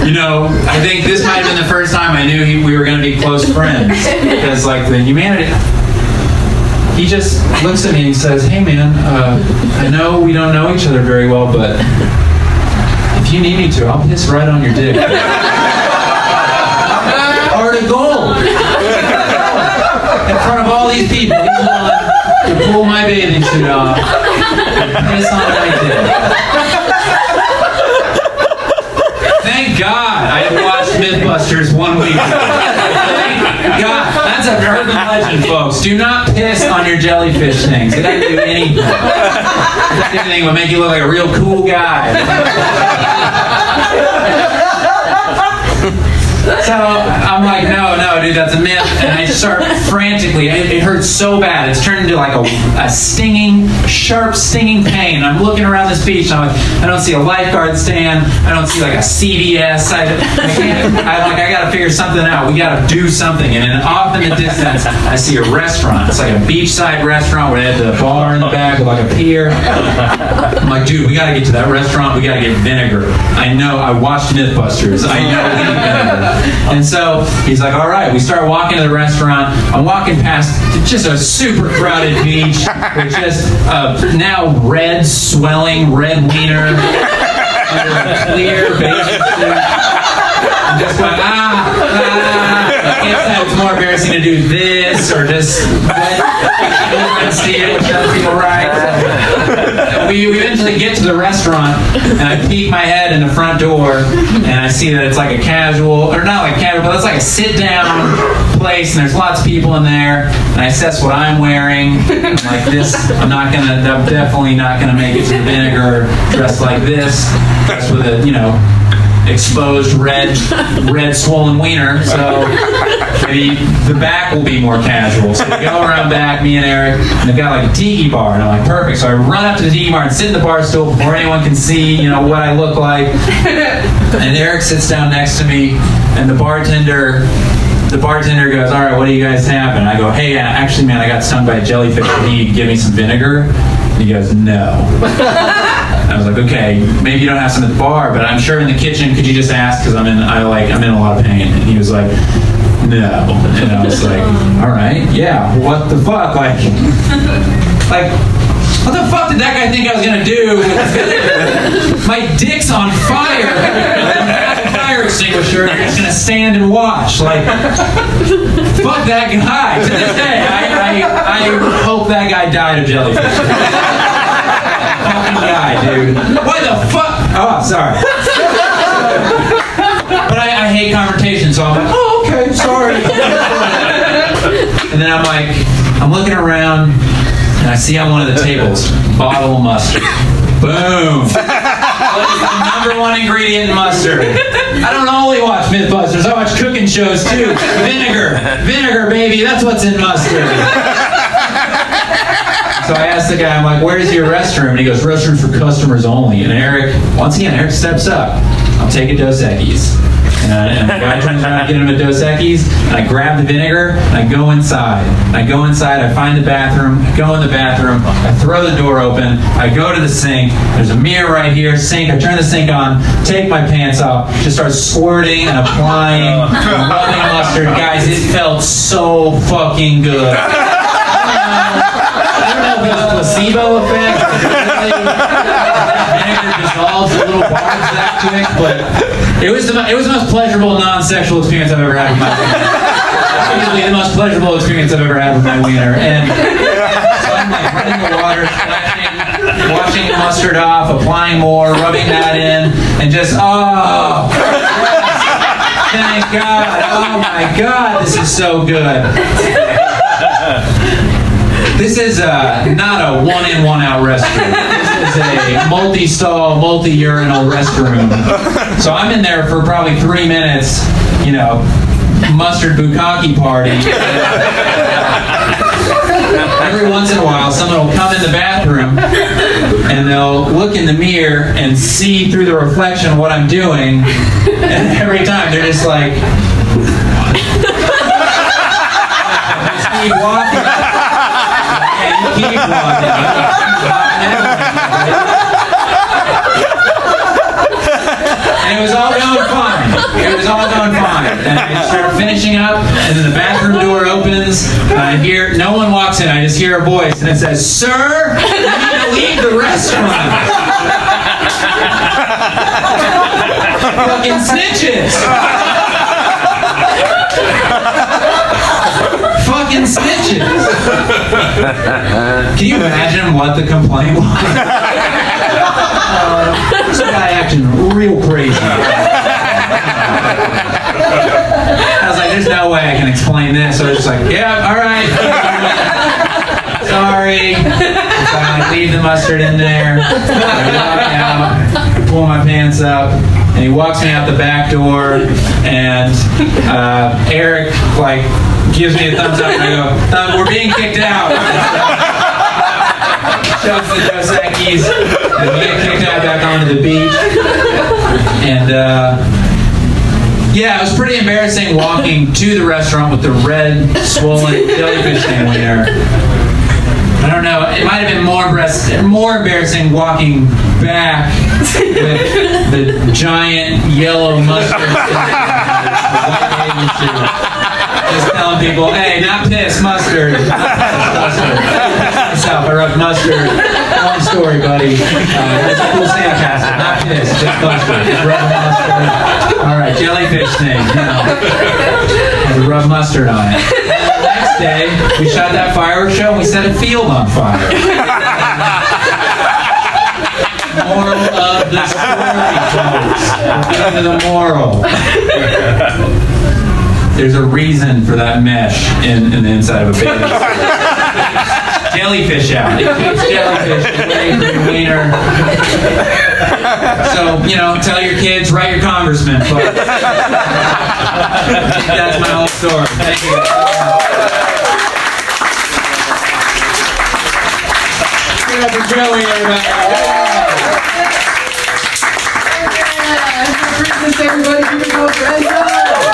you know, I think this might have been the first time I knew he, we were going to be close friends. Because, like, the humanity. he just looks at me and says, "Hey, man, uh, I know we don't know each other very well, but if you need me to, I'll piss right on your dick." Heart of gold. In front of all these people, to pull my bathing suit off, piss on my dick. Thank God I watched MythBusters one week. Thank God. That's a urban legend, folks. Do not piss on your jellyfish things. It doesn't do anything. Anything but make you look like a real cool guy. So I'm like, no, no, dude, that's a myth. And I start frantically. It, it hurts so bad. It's turned into like a, a stinging, sharp, stinging pain. I'm looking around this beach. And I'm like, I don't see a lifeguard stand. I don't see like a CVS. I, I can't. I like, I got to figure something out. We got to do something. And then off in the distance, I see a restaurant. It's like a beachside restaurant where they have the bar in the back with like a pier. I'm like, dude, we got to get to that restaurant. We got to get vinegar. I know. I watched MythBusters. I know we need vinegar. And so he's like, all right. We start walking to the restaurant. I'm walking past just a super crowded beach with just uh, now red, swelling red wiener under a clear bathing suit. I'm just going, ah, ah. Can't say it's more embarrassing to do this or just see it, right. We, eventually get to the restaurant, and I peek my head in the front door, and I see that it's like a casual, or not like casual, but it's like a sit-down place, and there's lots of people in there, and I assess what I'm wearing. I'm like this, I'm not gonna, I'm definitely not gonna make it to the vinegar dressed like this, dressed with a, you know, exposed red, red swollen wiener. So maybe the back will be more casual. So we go around back, me and Eric, and they've got like a tiki bar, and I'm like, perfect. So I run up to the tiki bar and sit in the bar stool before anyone can see, you know, what I look like. And Eric sits down next to me, and the bartender. The bartender goes, "All right, what do you guys have?" And I go, "Hey, uh, actually, man, I got stung by a jellyfish. Can you give me some vinegar?" He goes, "No." I was like, okay, maybe you don't have some at the bar, but I'm sure in the kitchen. Could you just ask? Because I'm in, I like, I'm in a lot of pain. And he was like, no. And I was like, all right, yeah. What the fuck? Like, like, what the fuck did that guy think I was gonna do? My dick's on fire. Extinguisher. I'm just gonna stand and watch. Like, fuck that guy. To this day, I, I, I hope that guy died of jellyfish fucking guy, dude. Why the fuck? Oh, sorry. But I, I hate confrontation, so I'm like, oh, okay, sorry. and then I'm like, I'm looking around, and I see on one of the tables, bottle of mustard. Boom. Number one ingredient in mustard? I don't only watch Mythbusters, I watch cooking shows too. Vinegar. Vinegar, baby, that's what's in mustard. So I asked the guy, I'm like, where's your restroom? And he goes, restroom for customers only. And Eric, once again, Eric steps up. I'm taking Dos Equis. Uh, and, I, and the guy turns around, I get him a Dos Equis, and I grab the vinegar, and I go inside. I go inside, I find the bathroom, I go in the bathroom, I throw the door open, I go to the sink, there's a mirror right here, sink, I turn the sink on, take my pants off, just start squirting and applying, rubbing mustard. Guys, it felt so fucking good. I don't know if it was placebo effect. Little that quick, but it was the it was the most pleasurable non-sexual experience I've ever had with my wiener. The most pleasurable experience I've ever had with my wiener. And so I'm like running the water, splashing, washing the mustard off, applying more, rubbing that in, and just oh. Thank God. Oh my God, this is so good. This is uh, not a one in, one out restroom. Is a multi stall, multi urinal restroom. So I'm in there for probably three minutes, you know, mustard bukkake party. Every once in a while, someone will come in the bathroom and they'll look in the mirror and see through the reflection what I'm doing. And every time they're just like, keep walking. And keep walking. And it was all going fine. It was all going fine. And I start finishing up, and then the bathroom door opens. I hear no one walks in. I just hear a voice, and it says, "Sir, you need to leave the restaurant." Fucking snitches. Fucking snitches. Can you imagine what the complaint was? This guy acting real crazy. I was like, there's no way I can explain this. So I was just like, yeah, all right. Sorry. So I leave the mustard in there. I out, pull my pants up, and he walks me out the back door, and uh, Eric like gives me a thumbs up, and I go, "Thumb, we're being kicked out. Shoves the Dos Equis, and we get kicked out back onto the beach. And uh, yeah, it was pretty embarrassing walking to the restaurant with the red, swollen jellyfish thing there. I don't know. It might have been more embarrass- more embarrassing walking back with the giant yellow mustard. Just telling people, hey, not piss, mustard. mustard. Myself, I wrote mustard. Long story, buddy. Uh, that's a cool sandcastle. Not piss, just mustard. Just rub mustard. All right, jellyfish thing. You know. To rub mustard on it. The next day, we shot that fireworks show and we set a field on fire. Moral of the story, folks. We're the moral. There's a reason for that mesh in, in the inside of a baby. jellyfish out. It keeps jellyfish away from your wiener. So, you know, tell your kids, write your congressman, folks. That's my whole story. Thank you. Give it up for Joey, everybody. Christmas, everybody. Keep it going for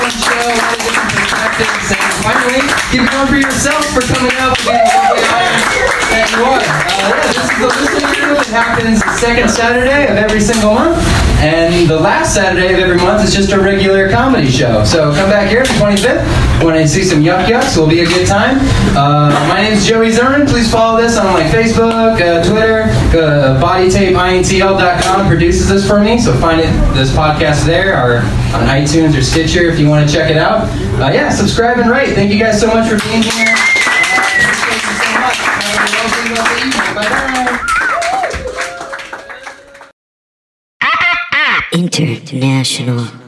fun show. A lot of different perspectives. And finally, keep it going for yourself for coming out and being the lovely audience that. Uh, yeah, this is the listening room. It happens the second Saturday of every single month. And the last Saturday of every month is just a regular comedy show. So come back here the 25th when I see some yuck yucks. it'll be a good time. Uh, my name is Joey Zimmerman. Please follow this on like Facebook, uh, Twitter. Uh, BodyTapeINTL.com produces this for me, so find it this podcast there or on iTunes or Stitcher if you want to check it out. Uh, yeah, subscribe and rate. Thank you guys so much for being here. Uh. International.